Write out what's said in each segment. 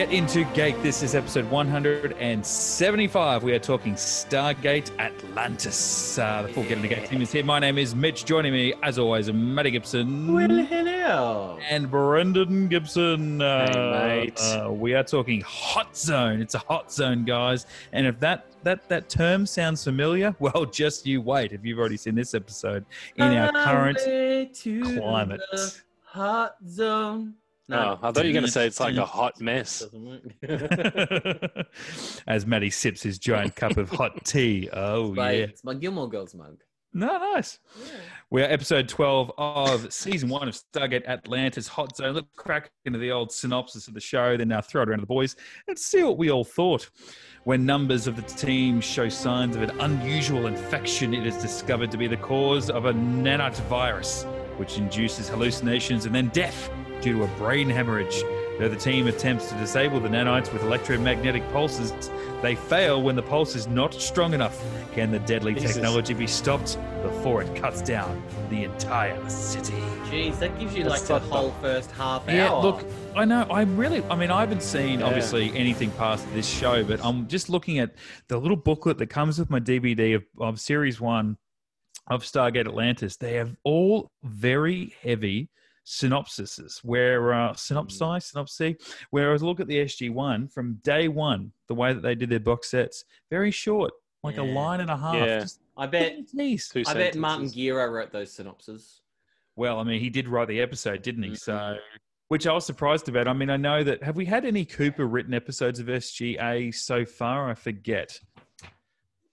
Get into Gate. This is episode 175. We are talking Stargate Atlantis. Uh, the full Get into Gate team is here. My name is Mitch. Joining me, as always, Matty Gibson. Well, hello. And Brendan Gibson. Uh, Hey, mate. uh, we are talking Hot Zone. It's a hot zone, guys. And if that that that term sounds familiar, well, just you wait. If you've already seen this episode in our current climate. Hot zone. Oh, I thought you were going to say it's like a hot mess. Doesn't work. as Matty sips his giant cup of hot tea. Oh Like, yeah. It's my Gilmore Girls mug. No, nice. We are episode 12 of season one of Stargate Atlantis Hot Zone. Let's crack into the old synopsis of the show, then now throw it around to the boys and see what we all thought. When numbers of the team show signs of an unusual infection, it is discovered to be the cause of a nanite virus, which induces hallucinations and then death due to a brain hemorrhage. Though the team attempts to disable the nanites with electromagnetic pulses, they fail when the pulse is not strong enough. Can the deadly Jesus. technology be stopped before it cuts down the entire city? Jeez, that gives you like That's the like the- whole first half Yeah, hour. look, I know. I really, I mean, I haven't seen Yeah. obviously anything past this show, but I'm just looking at the little booklet that comes with my DVD of, of series one of Stargate Atlantis. They have all very heavy synopsises where uh synopsi synopsis where I was look at the SG1 from day one the way that they did their box sets very short like a line and a half Yeah. just I bet. Jeez. Two I bet Martin sentences. Gero wrote those synopses. Well, I mean, he did write the episode, didn't he? Mhm. So, which I was surprised about. I mean, I know that. Have we had any Cooper written episodes of SGA so far? I forget.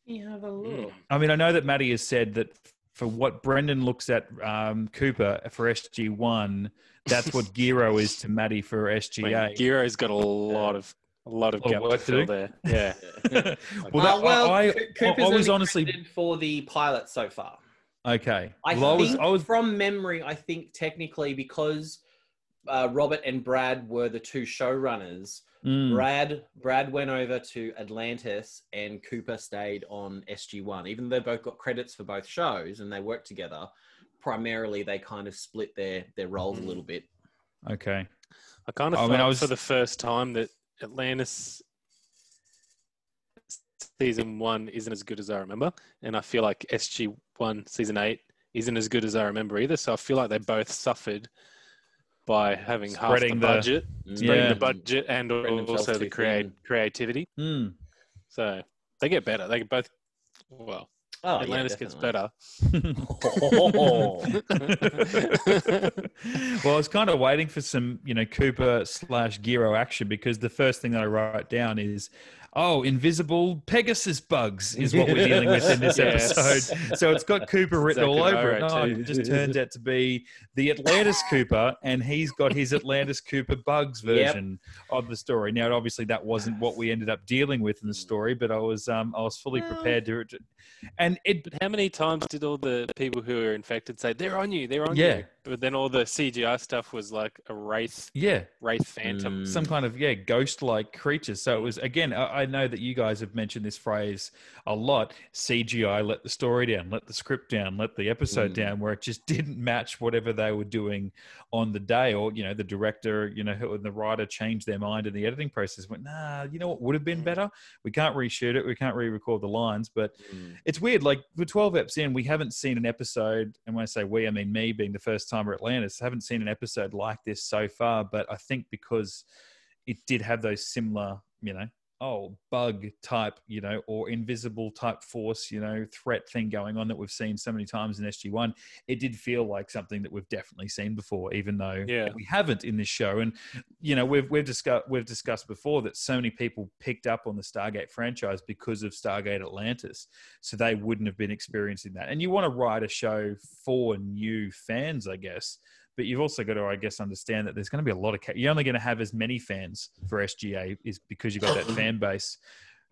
You have a Mm. I mean, I know that Matty has said that for what Brendan looks at um, Cooper for SG1, that's what Gero is to Matty for I mean, SGA. Gero's got a lot of a lot of Lot gap work to fill do. there. Yeah. well, Uh, that, well, I, Co- I, I was honestly for the pilot so far. okay. I well, I was, I was from memory, I think technically because uh, Robert and Brad were the two showrunners, mm, Brad Brad went over to Atlantis and Cooper stayed on SG1. Even though they both got credits for both shows and they worked together, primarily they kind of split their their roles a little bit. okay. I kind of I felt mean, I was- for the first time that Atlantis season one isn't as good as I remember, and I feel like SG one season eight isn't as good as I remember either. So I feel like they both suffered by having half the Spreading the- budget, spreading Yeah. the budget, and Spreading also the create, creativity. Mm. So they get better. They get both well. Oh, Atlantis gets better. well, I was kind of waiting for some, you know, Cooper slash Gero action because the first thing that I write down is, oh, invisible Pegasus bugs is what we're dealing with in this Yes. episode. So it's got Cooper written all over it. No, it just turns out to be the Atlantis Cooper, and he's got his Atlantis Cooper bugs Yep. version of the story. Now, obviously, that wasn't what we ended up dealing with in the story, but I was, um, I was fully Well- prepared to. And it But how many times did all the people who were infected say they're on you, they're on Yeah. you? But then all the CGI stuff was like a wraith, yeah, wraith phantom. Mm. some kind of yeah ghost-like creature. So it was again. I, I know that you guys have mentioned this phrase a lot. CGI let the story down, let the script down, let the episode Mm. down, where it just didn't match whatever they were doing on the day, or you know the director, you know, and the writer changed their mind in the editing process. Went nah, you know what would have been Mm. better? We can't reshoot it. We can't re-record the lines, but Mm. it's weird. Like we're 12 eps in, we haven't seen an episode, and when I say we, I mean me being the first timer at Atlantis, haven't seen an episode like this so far. But I think because it did have those similar, you know, oh, bug type, you know, or invisible type force, you know, threat thing going on that we've seen so many times in SG1, it did feel like something that we've definitely seen before, even though Yeah. we haven't in this show. And you know, we've we've discussed we've discussed before that so many people picked up on the Stargate franchise because of Stargate Atlantis, so they wouldn't have been experiencing that. And you want to write a show for new fans, I guess. But you've also got to, I guess, understand that there's going to be a lot of. Ca- you're only going to have as many fans for SGA is because you've got that fan base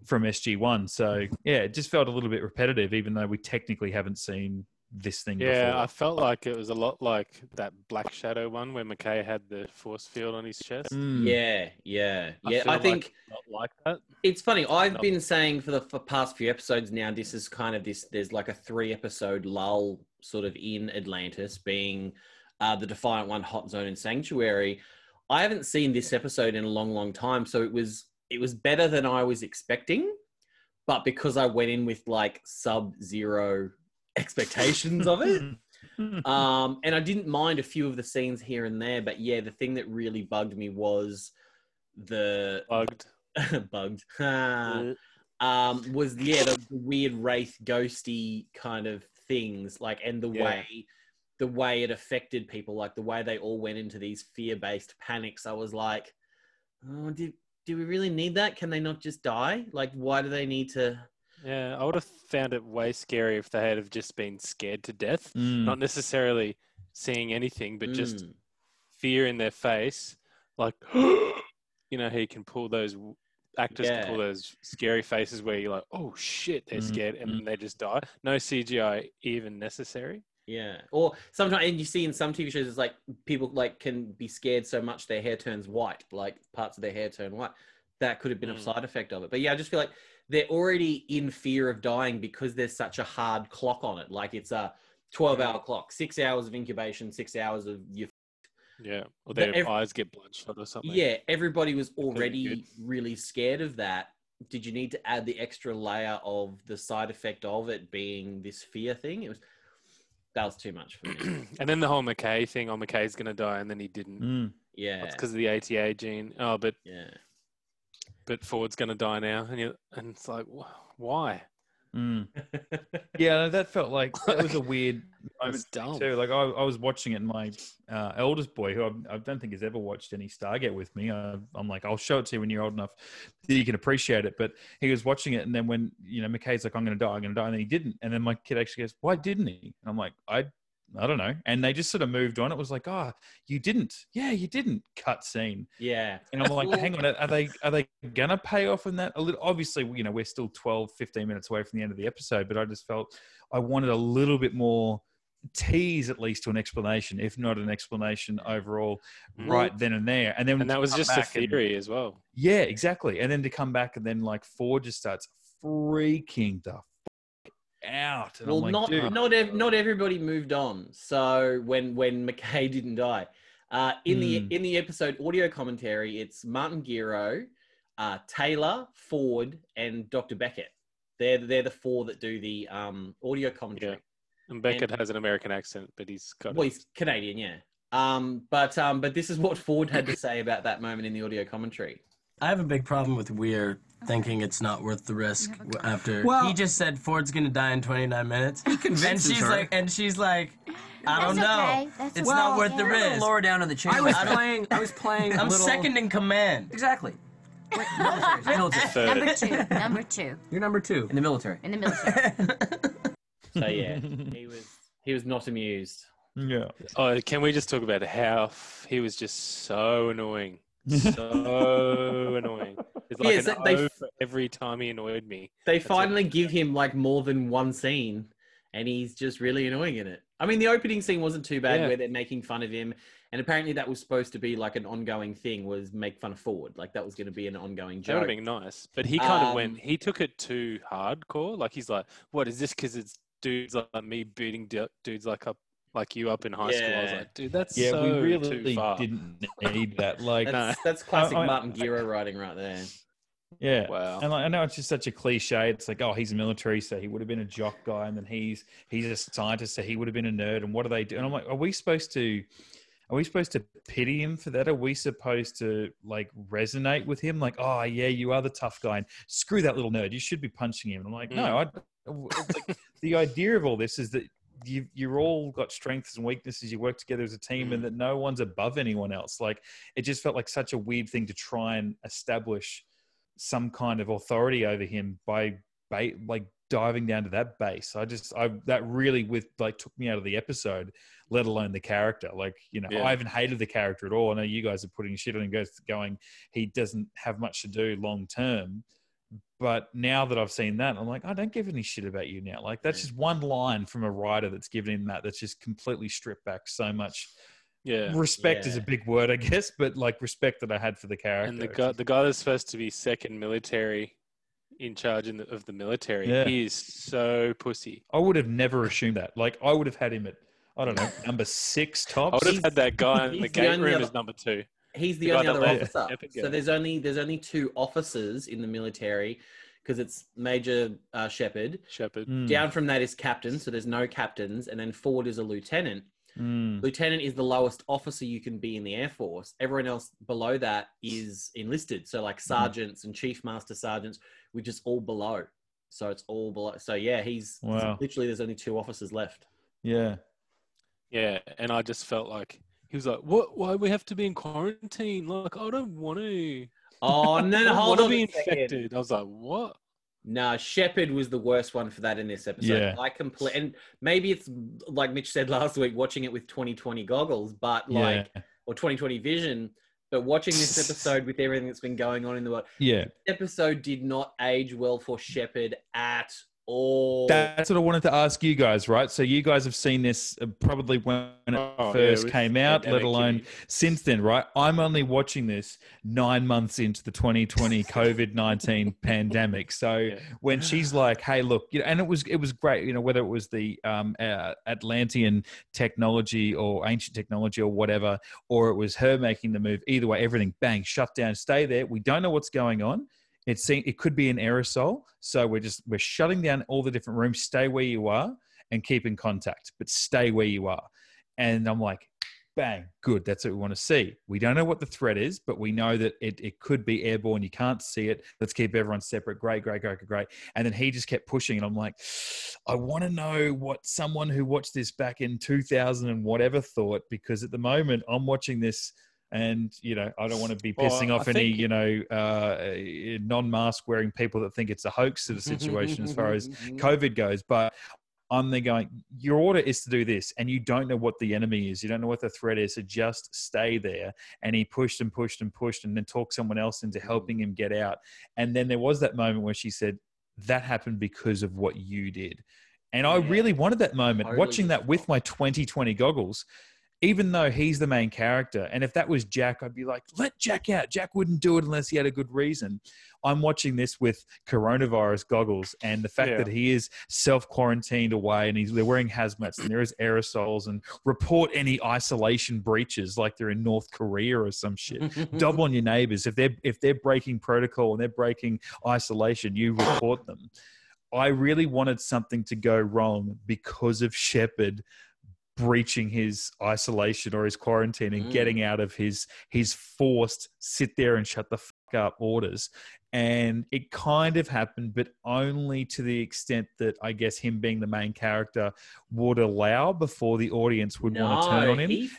from SG1. So yeah, it just felt a little bit repetitive, even though we technically haven't seen this thing Yeah, before. I felt like it was a lot like that Black Shadow one where McKay had the force field on his chest. Mm. Yeah, yeah, I yeah. feel I, like think Not like that. it's funny. I've No. been saying for the for past few episodes now. This is kind of this. There's like a three episode lull, sort of in Atlantis, being uh, the Defiant One, Hot Zone, and Sanctuary. I haven't seen this episode in a long, long time, so it was it was better than I was expecting. But because I went in with like sub zero expectations of it, um, and I didn't mind a few of the scenes here and there, but yeah, the thing that really bugged me was the Bugged. bugged. um, was yeah the, the weird wraith ghosty kind of things like and the Yeah. way the way it affected people like the way they all went into these fear-based panics. I was like oh did do we really need that? Can they not just die? Like why do they need to Yeah, I would have found it way scary if they had have just been scared to death, Mm. not necessarily seeing anything, but just Mm, fear in their face, like you know he can pull those actors can pull those scary faces where you're like, oh shit, they're Mm, scared, and then they just die. No CGI even necessary. Yeah. Or sometimes and you see in some tv shows it's like people like can be scared so much their hair turns white like parts of their hair turn white. That could have been a Mm. side effect of it. But yeah i just feel like they're already in fear of dying because there's such a hard clock on it. Like it's a 12 hour clock six hours of incubation six hours of you Yeah, or their ev- eyes get bloodshot or something. yeah everybody was already really scared of that. Did you need to add the extra layer of the side effect of it being this fear thing? It was that was too much for me and then the whole McKay thing. Oh, McKay's gonna die, and then he didn't. Mm. yeah That's because of the ATA gene. Oh, but yeah but Ford's gonna die now, and you and it's like, wh- why? Mm. Yeah, that felt like that was a weird moment too. Like I, I was watching it, and my uh, eldest boy, who I, I don't think has ever watched any Stargate with me, I, I'm like, I'll show it to you when you're old enough that you can appreciate it. But he was watching it, and then when you know McKay's like, I'm going to die, I'm going to die, and then he didn't. And then my kid actually goes, Why didn't he? And I'm like, I. I don't know. And they just sort of moved on. It was like, oh, you didn't. Yeah, you didn't. Cut scene. yeah And I'm like, hang on, are they are they gonna pay off in that a little? Obviously, you know, we're still 12, 15 minutes away from the end of the episode, but I just felt I wanted a little bit more tease at least to an explanation, if not an explanation overall, Mm. right then and there. And then And that was just a back and- theory as well. yeah, exactly. And then to come back and then like Ford just starts freaking the out. And well I'm like, not dude, not ev- not everybody moved on so when when mckay didn't die uh in Hmm. the in the episode audio commentary it's martin gero uh taylor ford and dr beckett they're they're the four that do the um audio commentary And Beckett has an American accent, but he's got well it. he's canadian yeah um but um but this is what ford had to say about that moment in the audio commentary I have a big problem with Weir thinking it's not worth the risk after Well- he just said Ford's gonna die in 29 minutes. and convinces she's her. like, and she's like, I don't That's know. okay. That's It's okay. not worth the Yeah. risk. lower down on the chain. I was playing. I was playing. a I'm little... second in command. Exactly. Wait, military. military. Third. Number two. Number two You're number two in the military. in the military. so yeah he was he was not amused yeah. Oh, can we just talk about how f- he was just so annoying, so annoying. It's like Yes, an they- O for every time he annoyed me. they it. finally give him like more than one scene and he's just really annoying in it i mean the opening scene wasn't too bad Yeah. where they're making fun of him and apparently that was supposed to be like an ongoing thing was make fun of ford like that was going to be an ongoing joke. That would have been nice, but he kind of Um, went. He took it too hardcore. Like he's like, "What is this? Because it's dudes like me beating du- dudes like up, like you up in high school." I was Yeah. like, "Dude, that's Yeah, so we too really far." didn't need that. Like, that's, that's classic I- I- martin gero writing right there yeah. Wow. And like, I know it's just such a cliche. It's like, oh, he's a military, so he would have been a jock guy, and then he's he's a scientist, so he would have been a nerd. And what do they do? And I'm like, are we supposed to? Are we supposed to pity him for that? Are we supposed to like resonate with him? Like, oh yeah, you are the tough guy, and screw that little nerd. You should be punching him. And I'm like, no, mm. I. It's like, the idea of all this is that you you're all got strengths and weaknesses. You work together as a team, and mm. that no one's above anyone else. Like, it just felt like such a weird thing to try and establish some kind of authority over him by like diving down to that base. I just I that really with like took me out of the episode, let alone the character. Like you know, Yeah. I haven't hated the character at all. I know you guys are putting shit on him, going he doesn't have much to do long term. But now that I've seen that, I'm like, I don't give any shit about you now. Like that's just one line from a writer that's given him that. That's just completely stripped back so much. yeah. Respect is a big word, I guess, but like respect that I had for the character. And the guy, the guy that's supposed to be second military, in charge in the, of the military, Yeah. he is so pussy. I would have never assumed that. Like I would have had him at I don't know number six I would have had that guy in the he's the gate room other- as number two. He's the, The only other let officer. Shepard So there's only there's only two officers in the military because it's Major uh, Shepard. Shepard. Mm, Down from that is captain, so there's no captains, and then Ford is a lieutenant. mm, Lieutenant is the lowest officer you can be in the Air Force. Everyone else below that is enlisted. So like sergeants and chief master sergeants, we're just all below. So it's all below. So yeah, he's Wow. literally there's only two officers left. yeah. Yeah, and I just felt like he was like, "What? Why we have to be in quarantine? Like, I don't want to. Oh no, I no don't hold want to on be infected." I was like, "What?" No, Shepard was the worst one for that in this episode. Yeah. I complete, and maybe it's like Mitch said last week, watching it with 2020 goggles, but like yeah. or 2020 vision. But watching this episode with everything that's been going on in the world, Yeah. episode did not age well for Shepard at all. That's what I wanted to ask you guys, right? So you guys have seen this uh, probably when it Oh, yeah, first with came out, let alone yeah. since then, right? I'm only watching this nine months into the 2020 COVID 19 pandemic. So Yeah. when she's like, "Hey, look," you know, and it was it was great, you know, whether it was the um, uh, Atlantean technology or ancient technology or whatever, or it was her making the move. Either way, everything bang, shut down, stay there. We don't know what's going on. It could be an aerosol, so we're just we're shutting down all the different rooms. Stay where you are and keep in contact, but stay where you are. And I'm like, bang, good. That's what we want to see. We don't know what the threat is, but we know that it, it could be airborne. You can't see it. Let's keep everyone separate. Great, great, great, great. And then he just kept pushing, and I'm like, I want to know what someone who watched this back in 2000 and whatever thought, because at the moment I'm watching this. And you know, I don't want to be Well, pissing I off any think- you know uh, non-mask wearing people that think it's a hoax sort of situation as far as COVID goes. But I'm there going, your order is to do this, and you don't know what the enemy is. You don't know what the threat is. So just stay there. And he pushed and pushed and pushed, and then talked someone else into helping him get out. And then there was that moment where she said, "That happened because of what you did." And I really wanted that moment, Totally watching that with my 2020 goggles. Even though he's the main character, and if that was Jack, I'd be like, "Let Jack out." Jack wouldn't do it unless he had a good reason. I'm watching this with coronavirus goggles, and the fact Yeah. that he is self quarantined away, and he's they're wearing hazmats, and there is aerosols, and report any isolation breaches like they're in North Korea or some shit. Double on your neighbors if they're if they're breaking protocol and they're breaking isolation, you report them. I really wanted something to go wrong because of Shepard breaching his isolation or his quarantine and Mm. getting out of his his forced sit there and shut the fuck up orders and it kind of happened but only to the extent that i guess him being the main character would allow before the audience would want to turn on him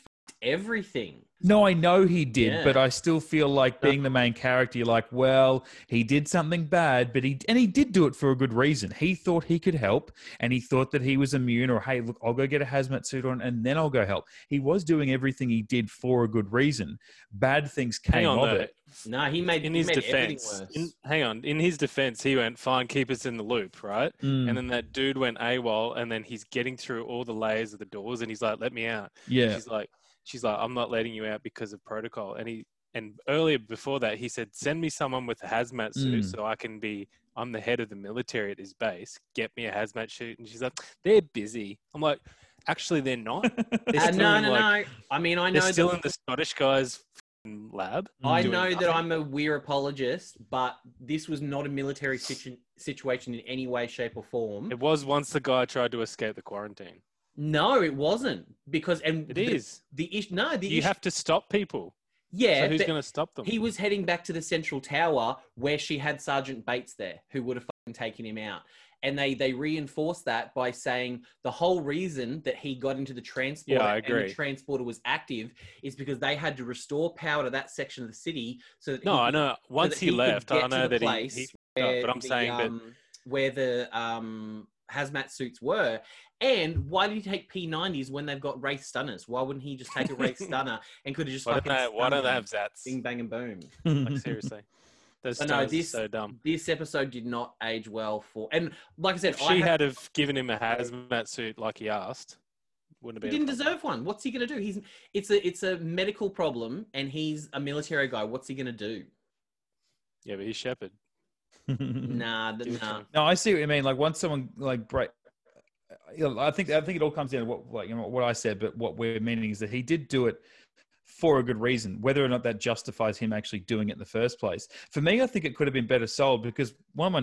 everything. no, I know he did, Yeah. but I still feel like being the main character, you're like, well, he did something bad, but he and he did do it for a good reason. He thought he could help, and he thought that he was immune, or hey, look, I'll go get a hazmat suit on, and then I'll go help. He was doing everything he did for a good reason. Bad things came on, of though. it. No, he made In he his made everything defense, worse. in, hang on. In his defense, he went, "Fine, keep us in the loop, right?" Mm, And then that dude went AWOL, and then he's getting through all the layers of the doors, and he's like, "Let me out." yeah, She's like, "She's like, I'm not letting you out because of protocol." And he and earlier before that, he said, "Send me someone with a hazmat suit Mm. so I can be. I'm the head of the military at his base. Get me a hazmat suit." And she's like, "They're busy." I'm like, "Actually, they're not. They're Uh, still no, in, no, like, no. I mean, I know They're still that, in the Scottish guy's lab. I doing know that. I'm a weir apologist, but this was not a military situ- situation in any way, shape, or form. It was once the guy tried to escape the quarantine. No, it wasn't because and It the, is. the issue. No, the You issue. have to stop people. yeah, so who's going to stop them? he was heading back to the central tower where she had Sergeant Bates there, who would have fucking taken him out. And they they reinforced that by saying the whole reason that he got into the transporter I and the transporter was active is because they had to restore power to that section of the city. So that no, he I know. Once that he, could left, I know that he, he where but I'm the, saying that- um, where the um, hazmat suits were. And why did he take P90s when they've got Wraith stunners? Why wouldn't he just take a Wraith stunner and could have just why don't fucking they, why don't they have Zats? Bing bang and boom. Like seriously, those But no, stunners are this- so dumb. This episode did not age well for, and like I said, If she have- had have given him a hazmat suit like he asked, wouldn't have been. didn't deserve one. What's he gonna do? He's it's a it's a medical problem, and he's a military guy. What's he gonna do? Yeah, but he's Shepard. Nah, th- Give it to nah. No, I see what you mean. Like once someone like break, you know, I think I think it all comes down to what like you know what I said, but what we're meaning is that he did do it for a good reason, whether or not that justifies him actually doing it in the first place. For me, I think it could have been better sold because one of my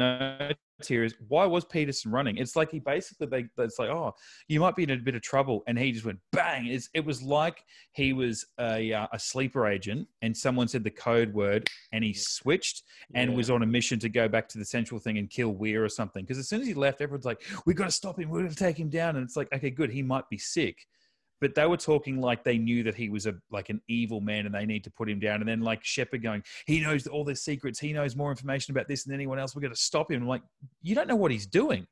notes here is why was Peterson running? It's like he basically they it's like oh you might be in a bit of trouble, and he just went bang. It's, it was like he was a uh, a sleeper agent, and someone said the code word, and he switched and Yeah. was on a mission to go back to the central thing and kill Weir or something. Because as soon as he left, everyone's like, "We got to stop him. We're going to take him down." And it's like, okay, good. He might be sick, but they were talking like they knew that he was a like an evil man and they need to put him down. And then like Shepard going, he knows all their secrets. He knows more information about this than anyone else. We're going to stop him. I'm like, you don't know what he's doing.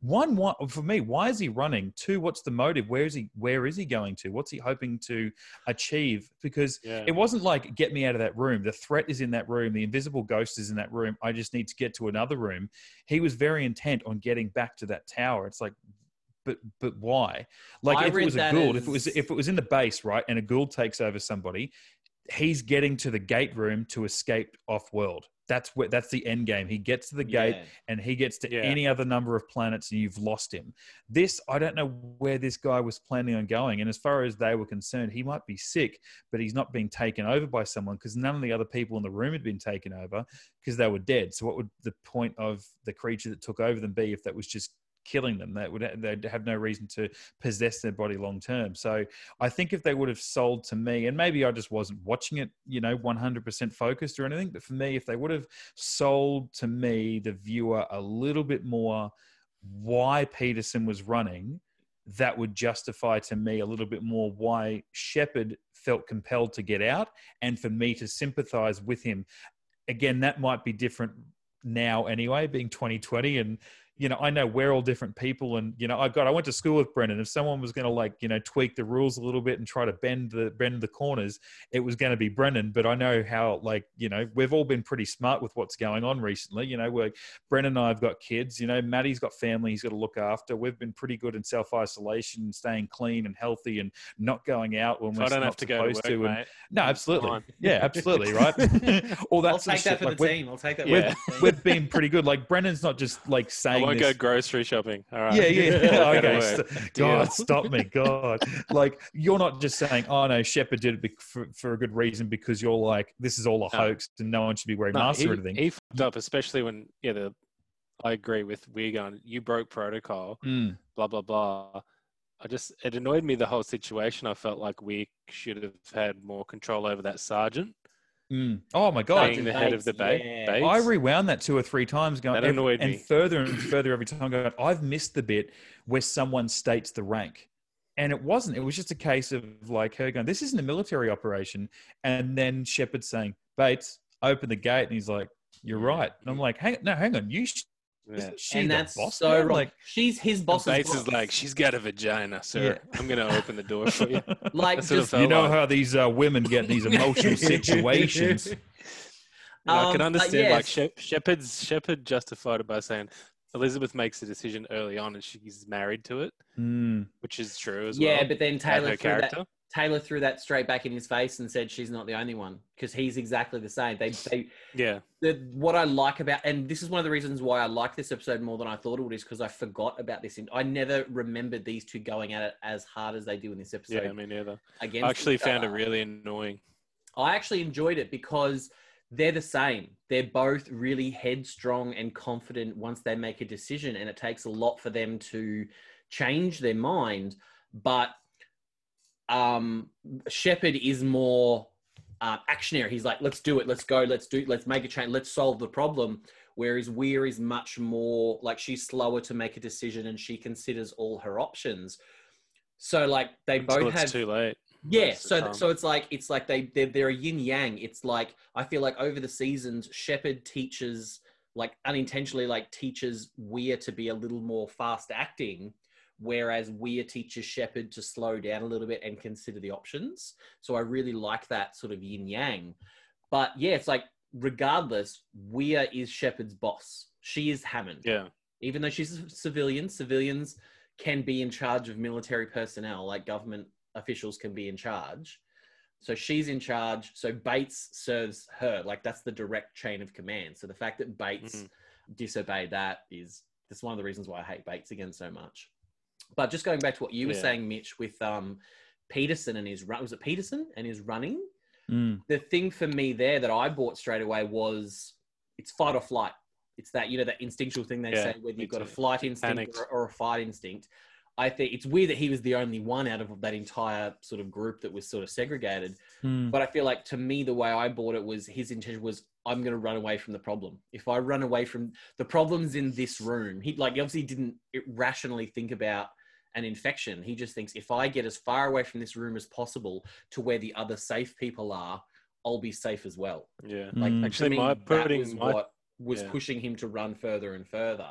One, one for me, why is he running? Two, what's the motive? Where is he? Where is he going to? What's he hoping to achieve? Because Yeah. it wasn't like get me out of that room. The threat is in that room. The invisible ghost is in that room. I just need to get to another room. He was very intent on getting back to that tower. It's like, but but why? Like I if it was a Goa'uld, if it was if it was in the base, right, and a Goa'uld takes over somebody, he's getting to the gate room to escape off world. That's where that's the end game. He gets to the gate Yeah. and he gets to Yeah. any other number of planets and you've lost him. This, I don't know where this guy was planning on going. And as far as they were concerned, he might be sick, but he's not being taken over by someone because none of the other people in the room had been taken over because they were dead. So, what would the point of the creature that took over them be if that was just killing them? That would they'd have no reason to possess their body long term. So, I think if they would have sold to me, and maybe I just wasn't watching it, you know, 100% focused or anything, but for me, if they would have sold to me, the viewer, a little bit more why Peterson was running, that would justify to me a little bit more why Shepard felt compelled to get out and for me to sympathize with him. Again, that might be different now anyway, being 2020 and you know, I know we're all different people, and you know, I got I went to school with Brendan. If someone was going to like, you know, tweak the rules a little bit and try to bend the bend the corners, it was going to be Brendan. But I know how, like, you know, we've all been pretty smart with what's going on recently. You know, we're Brendan and I have got kids. You know, Matty's got family he's got to look after. We've been pretty good in self isolation, staying clean and healthy, and not going out when If we're I don't not have to go to supposed work, to. and- mate. no, absolutely, yeah, absolutely, right. all that I'll take that shit. for Like, the we've- team. I'll take that. Yeah. For the. We've been pretty good. Like Brendan's not just like saying won't this. go grocery shopping. All right. Yeah, yeah. To okay. st- God, stop me. God. Like, you're not just saying, oh, no, Shepard did it for, for a good reason because you're like, this is all a No. hoax and no one should be wearing No, masks he, or anything. he fucked up, especially when yeah. The, I agree with Weir going. You broke protocol. Mm. Blah blah blah. I just it annoyed me the whole situation. I felt like we should have had more control over that sergeant Mm. Oh, my God. being the head of the Bates, yeah. base. I rewound that two or three times, going That annoyed and me. further and further every time. Going, I've missed the bit where someone states the rank, and it wasn't. It was just a case of like her going, "This isn't a military operation," and then Shepard saying, "Bates, open the gate," and he's like, "You're right," and I'm like, "Hang, no, hang on, you." Sh- Yeah. She and that's boss so man? wrong. Like, She's his And boss's Bates boss. is like, she's got a vagina, sir. I'm gonna open the door for you. like That's what it just felt you know like. how these uh, women get in these emotional situations. And I can Um, but understand like yes. Shep- Shepard's Shepard justified it by saying Elizabeth makes a decision early on and she's married to it, Mm. which is true as yeah, well. Yeah, but then Add Taylor her threw that, character. Taylor threw that straight back in his face and said she's not the only one because he's exactly the same. They, they, Yeah, the, what I like about, and this is one of the reasons why I like this episode more than I thought it would, is because I forgot about this. I never remembered these two going at it as hard as they do in this episode. yeah, me neither. against I actually found it really annoying. I actually enjoyed it because they're the same. They're both really headstrong and confident once they make a decision, and it takes a lot for them to change their mind. But um, Shepard is more uh, actionary. He's like, "Let's do it. Let's go. Let's do. Let's make a change. Let's solve the problem." Whereas Weir is much more like she's slower to make a decision, and she considers all her options. So, like, they Until both it's have too late. yeah, most so so it's like it's like they they're, they're a yin yang. It's like I feel like over the seasons, Shepard teaches like unintentionally like teaches Weir to be a little more fast acting, whereas Weir teaches Shepard to slow down a little bit and consider the options. So I really like that sort of yin yang. But yeah, it's like regardless, Weir is Shepard's boss. She is Hammond Yeah, even though she's a civilian, civilians can be in charge of military personnel, like government officials can be in charge. So she's in charge. So Bates serves her. Like that's the direct chain of command. So the fact that Bates Mhm. disobeyed that is that's one of the reasons why I hate Bates again so much. But just going back to what you were Yeah. saying, Mitch, with um Peterson and his run. Was it Peterson and his running? Mm. The thing for me there that I bought straight away was it's fight or flight. It's that you know that instinctual thing they Yeah, say whether you've got a flight instinct or, or a fight instinct. I think it's weird that he was the only one out of that entire sort of group that was sort of segregated. Mm. But I feel like to me, the way I bought it was his intention was I'm going to run away from the problem. If I run away from the problems in this room, he like obviously didn't rationally think about an infection. He just thinks if I get as far away from this room as possible to where the other safe people are, I'll be safe as well. Yeah. Like Mm. to Actually, me, my that putting my- what was yeah. pushing him to run further and further.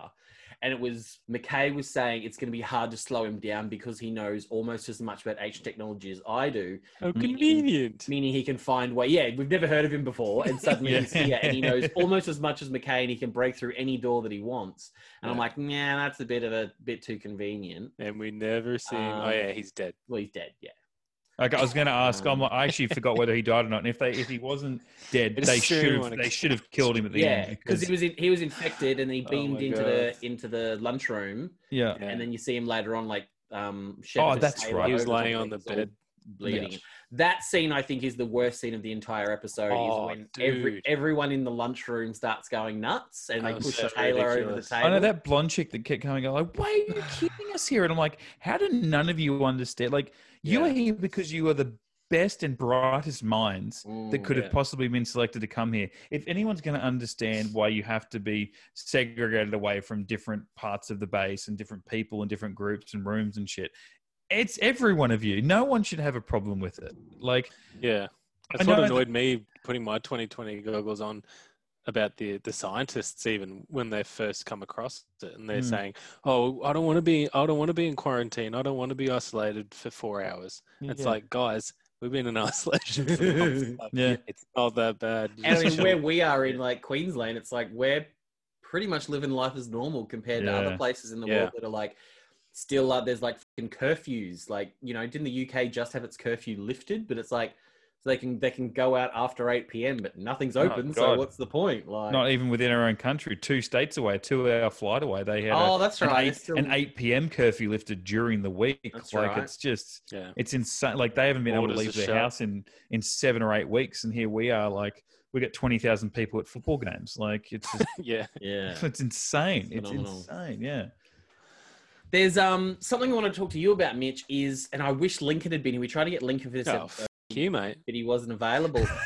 And it was McKay was saying it's going to be hard to slow him down because he knows almost as much about H technology as I do How Meaning- convenient. meaning he can find way. Yeah, we've never heard of him before, and suddenly Yeah. he's here, and he knows almost as much as McKay, and he can break through any door that he wants. And I'm like, nah, that's a bit of a bit too convenient. And we never see him. oh Um, yeah, he's dead. Well, he's dead. Yeah, Okay, I was going to ask. I'm, Um, I actually forgot whether he died or not. And if they, if he wasn't dead, they should have, they should have killed him at the yeah, end. because he was in, he was infected, and he Oh beamed my into God. the into the lunchroom, yeah, Yeah. and then you see him later on, like um. Oh, shepard his that's right. He was over laying on the bed. Bleeding. Yeah. That scene, I think, is the worst scene of the entire episode. Oh, is when every everyone in the lunchroom starts going nuts, and they That was push so Taylor over the ridiculous. table. I know that blonde chick that kept coming. Like, why are you keeping us here? And I'm like, how do none of you understand? Like, you Yeah. are here because you are the best and brightest minds that could yeah. have possibly been selected to come here. If anyone's going to understand why you have to be segregated away from different parts of the base and different people and different groups and rooms and shit, it's every one of you. No one should have a problem with it. Like, Yeah. I That's what know that- annoyed me putting my 2020 goggles on about the the scientists even when they first come across it and they're Hmm. saying, "Oh, I don't want to be I don't want to be in quarantine. I don't want to be isolated for 4 hours." It's like, "Guys, we've been in isolation for months. Like, Yeah. It's not that bad. And I mean, where we are in like Queensland, it's like we're pretty much living life as normal compared to other places in the Yeah. world that are like still uh, there's like fucking curfews. Like you know, didn't the UK just have its curfew lifted? But it's like so they can they can go out after eight p.m. but nothing's open. so Oh, God. what's the point? Like, not even within our own country, two states away, two hour flight away, they had a- oh, that's an, right. eight, still- an 8 p.m. curfew lifted during the week. That's like, right. it's just, Yeah. it's insane. Like, they haven't been able to leave their shut. house in, in seven or eight weeks. And here we are, like, we got 20,000 people at football games. Like, it's just, yeah. yeah. it's insane. It's Phenomenal. insane. Yeah. There's um something I want to talk to you about, Mitch. Is and I wish Lincoln had been here. We tried to get Lincoln for this Oh, episode, f- you, mate. but he wasn't available.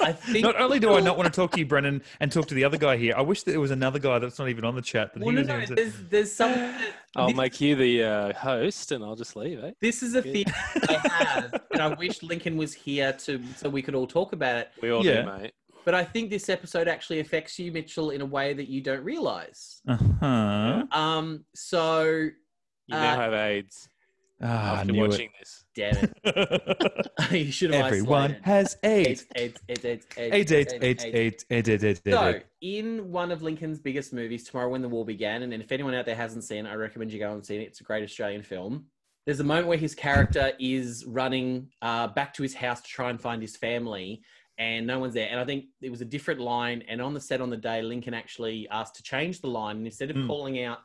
I think not only do I not want to talk to you, Brendan, and talk to the other guy here, I wish that there was another guy that's not even on the chat. That well, he no, was no, in- there's there's some. I'll this- make you the uh, host and I'll just leave, eh? This is a Good. theory I have, and I wish Lincoln was here to so we could all talk about it. We all Yeah. do, mate. But I think this episode actually affects you, Mitchell, in a way that you don't realize. Uh-huh. Um, so You now Uh, have AIDS Ah, I after knew watching this. damn it, you should have Everyone has AIDS. AIDS, AIDS, AIDS, AIDS, AIDS, AIDS, AIDS, AIDS, AIDS, AIDS, AIDS, So, in one of Lincoln's biggest movies, Tomorrow When the War Began, and if anyone out there hasn't seen it, I recommend you go and see it. It's a great Australian film. There's a moment where his character is running uh, back to his house to try and find his family, and no one's there. And I think it was a different line. And on the set on the day, Lincoln actually asked to change the line, and instead of Hmm. calling out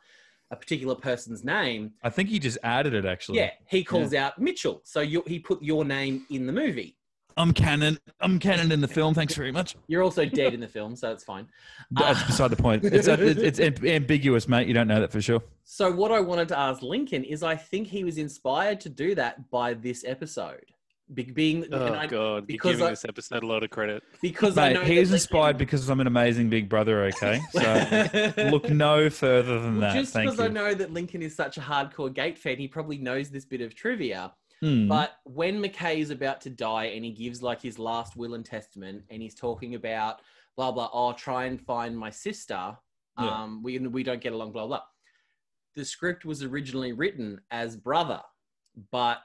a particular person's name, I think he just added it actually. yeah, he calls out Mitchell. So you, he put your name in the movie. I'm canon. I'm canon in the film. Thanks very much. You're also dead in the film, so it's fine. That's Ah. beside the point. It's, it's, it's ambiguous, mate. You don't know that for sure. So what I wanted to ask Lincoln is, I think he was inspired to do that by this episode, being and Oh, I- God. You're because giving I- this episode a lot of credit. because I Mate, know he that is inspired because I'm an amazing big brother. Okay, so look no further than that. Just Thank because I know that Lincoln is such a hardcore Gate fan, he probably knows this bit of trivia. Hmm. But when McKay is about to die and he gives like his last will and testament and he's talking about blah blah, oh try and find my sister. Yeah. Um, we we don't get along, blah blah. The script was originally written as brother, but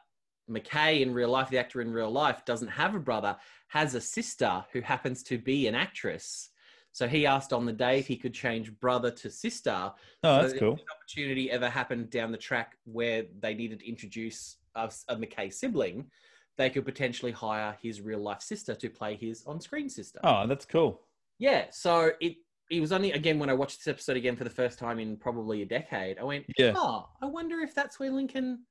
McKay in real life, the actor in real life, doesn't have a brother, has a sister who happens to be an actress. So he asked on the day if he could change brother to sister. oh, So that's if cool. an opportunity ever happened down the track where they needed to introduce a, a McKay sibling, they could potentially hire his real life sister to play his on screen sister. Oh, that's cool. Yeah. So it it was only again when I watched this episode again for the first time in probably a decade, I went, Yeah. oh, I wonder if that's where Lincoln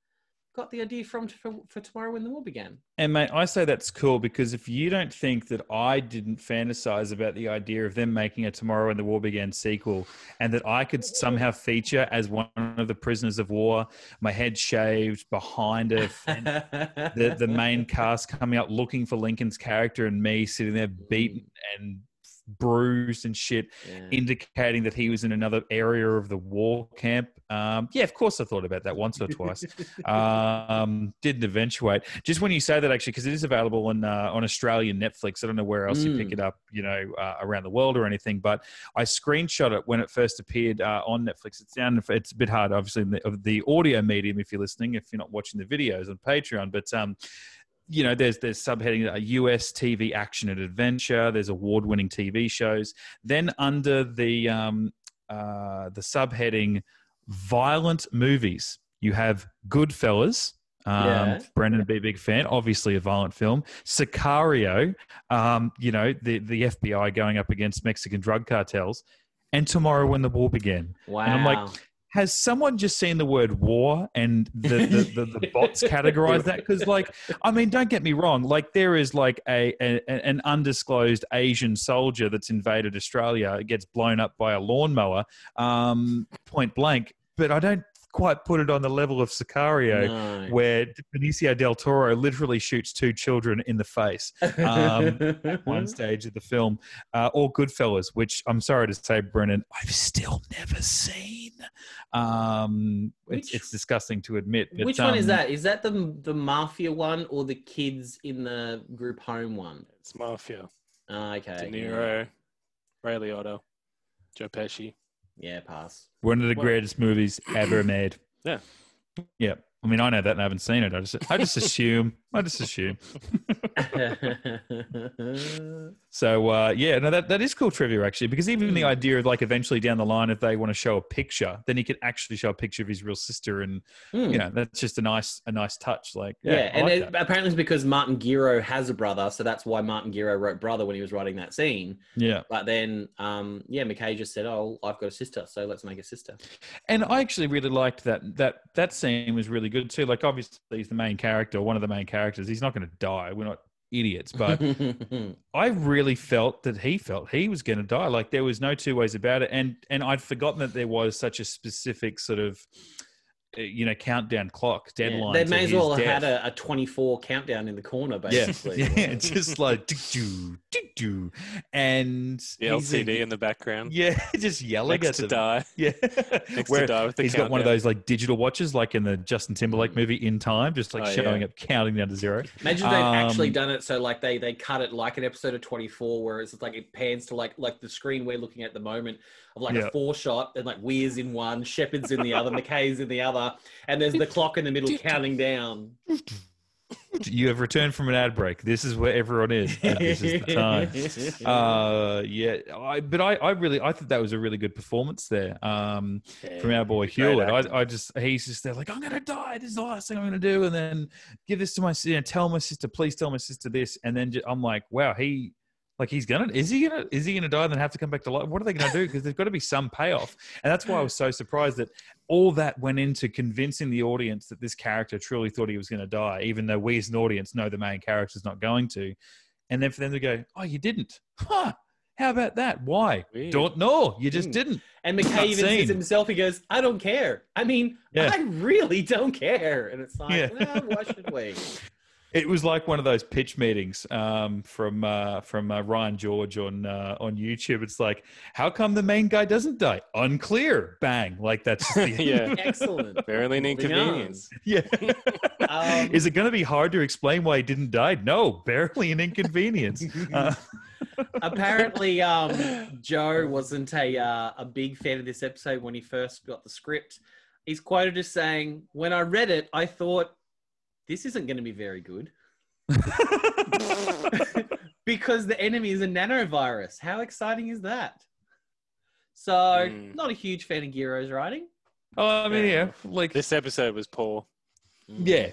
got the idea from for, for tomorrow when the war began. And mate, I say that's cool because if you don't think that I didn't fantasize about the idea of them making a Tomorrow When the War Began sequel and that I could somehow feature as one of the prisoners of war, my head shaved behind a the, the main cast coming up looking for Lincoln's character and me sitting there beaten and bruised and shit, Yeah. indicating that he was in another area of the war camp. Um, yeah, of course I thought about that once or twice. um, didn't eventuate. Just when you say that, actually, because it is available on uh, on Australian Netflix. I don't know where else you pick Mm. it up, you know, uh, around the world or anything. But I screenshot it when it first appeared uh, on Netflix. It's down. It's a bit hard, obviously, in the, of the audio medium if you're listening. If you're not watching the videos on Patreon, but um, you know, there's there's subheading uh, US TV action and adventure. There's award-winning TV shows. Then under the um, uh, the subheading violent movies, you have Goodfellas. Um, Yeah. Brendan be a big fan. Obviously, a violent film. Sicario. Um, you know, the the FBI going up against Mexican drug cartels. And tomorrow, when the war began, Wow. And I'm like, has someone just seen the word war and the the, the, the bots categorize that? Because like, I mean, don't get me wrong. Like, there is like a, a an undisclosed Asian soldier that's invaded Australia, gets blown up by a lawnmower, um, point blank. But I don't quite put it on the level of Sicario, No. where Benicio del Toro literally shoots two children in the face um, one stage of the film, uh, or Goodfellas, which I'm sorry to say, Brendan, I've still never seen. Um, it's, Which- it's disgusting to admit. But, Which one is um, that? Is that the the mafia one or the kids in the group home one? It's Mafia. Ah, okay. De yeah. Niro, Ray Liotta, Joe Pesci. Yeah, pass. One of the Well- greatest movies ever made. Yeah. Yeah. I mean, I know that and I haven't seen it. I just, I just assume. I just assume. So uh, yeah, no, that, that is cool trivia actually, because even the Mm. idea of like eventually down the line, if they want to show a picture, then he could actually show a picture of his real sister, and Hmm. you know that's just a nice a nice touch. Like Yeah, yeah, and like it, apparently it's because Martin Gero has a brother, so that's why Martin Gero wrote brother when he was writing that scene. yeah. But then, um, yeah, McKay just said, "Oh, I've got a sister, so let's make a sister." And I actually really liked that that that scene was really good too. Like obviously he's the main character, one of the main characters. He's not going to die. We're not idiots, but I really felt that he felt he was going to die. Like there was no two ways about it. And and I'd forgotten that there was such a specific sort of you know countdown clock Yeah, deadline. They may as well have death. had a, a 24 countdown in the corner, basically. yeah, just like do do do, and The he's a- LCD in the background. yeah, just yelling Next at to them. die. Yeah, Next Where to die with the he's got one of those like digital watches, like in the Justin Timberlake movie In Time, just like Oh, showing yeah. up, counting down to zero. Imagine if they've actually Um, done it so like they they cut it like an episode of 24 where it's like it pans to like like the screen we're looking at the moment of like Yeah. a four shot and like Weir's in one, Shepard's in the other, McKay's in the other, and there's the clock in the middle counting down. You have returned from an ad break. This is where everyone is. this is the time. Uh, yeah, I, but I, I really, I thought that was a really good performance there. Um, from our boy Great Hewlett. I, I just he's just there like I'm gonna die. This is the last thing I'm gonna do, and then give this to my you know, tell my sister, please tell my sister this, and then ju- I'm like, wow, he like he's gonna is he gonna is he gonna die and then have to come back to life? What are they gonna do? Because there's got to be some payoff, and that's why I was so surprised that all that went into convincing the audience that this character truly thought he was gonna die, even though we as an audience know the main character's not going to, and then for them to go, oh, you didn't, huh? How about that? Why? Weird. Don't know. You just Hmm. didn't. And McKay even seen. says himself, he goes, I don't care. I mean, Yeah. I really don't care. And it's like, Yeah. well, why should we? It was like one of those pitch meetings um, from uh, from uh, Ryan George on uh, on YouTube. It's like, how come the main guy doesn't die? Unclear. Bang. Like that's the- yeah. Excellent. Barely an inconvenience. yeah. Um, Is it going to be hard to explain why he didn't die? No, barely an inconvenience. Uh, Apparently, um, Joe wasn't a uh, a big fan of this episode when he first got the script. He's quoted as saying, "When I read it, I thought this isn't going to be very good because the enemy is a nanovirus. How exciting is that?" So, Mm. not a huge fan of Gero's writing. oh, I mean, yeah, like This episode was poor. Yeah.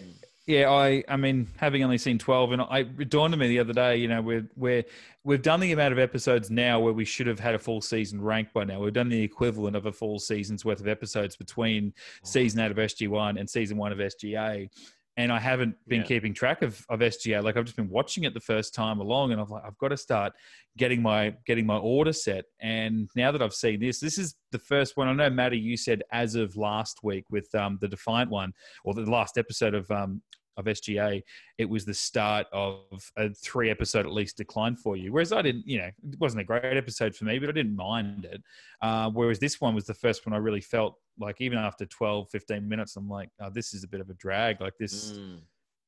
Yeah, I, I mean, having only seen twelve, and I it dawned on me the other day. You know, we're we're we've done the amount of episodes now where we should have had a full season ranked by now. We've done the equivalent of a full season's worth of episodes between season eight of SG One and season one of SGA. And I haven't been Yeah. keeping track of, of SGA. Like I've just been watching it the first time along, and I've like I've got to start getting my getting my order set. And now that I've seen this, this is the first one. I know, Matty, you said as of last week with um, the Defiant one, or the last episode of um, of SGA, it was the start of a three episode at least decline for you. Whereas I didn't, you know, it wasn't a great episode for me, but I didn't mind it. Uh, whereas this one was the first one I really felt like even after 12, 15 minutes, I'm like, oh, this is a bit of a drag. Like this, Mm.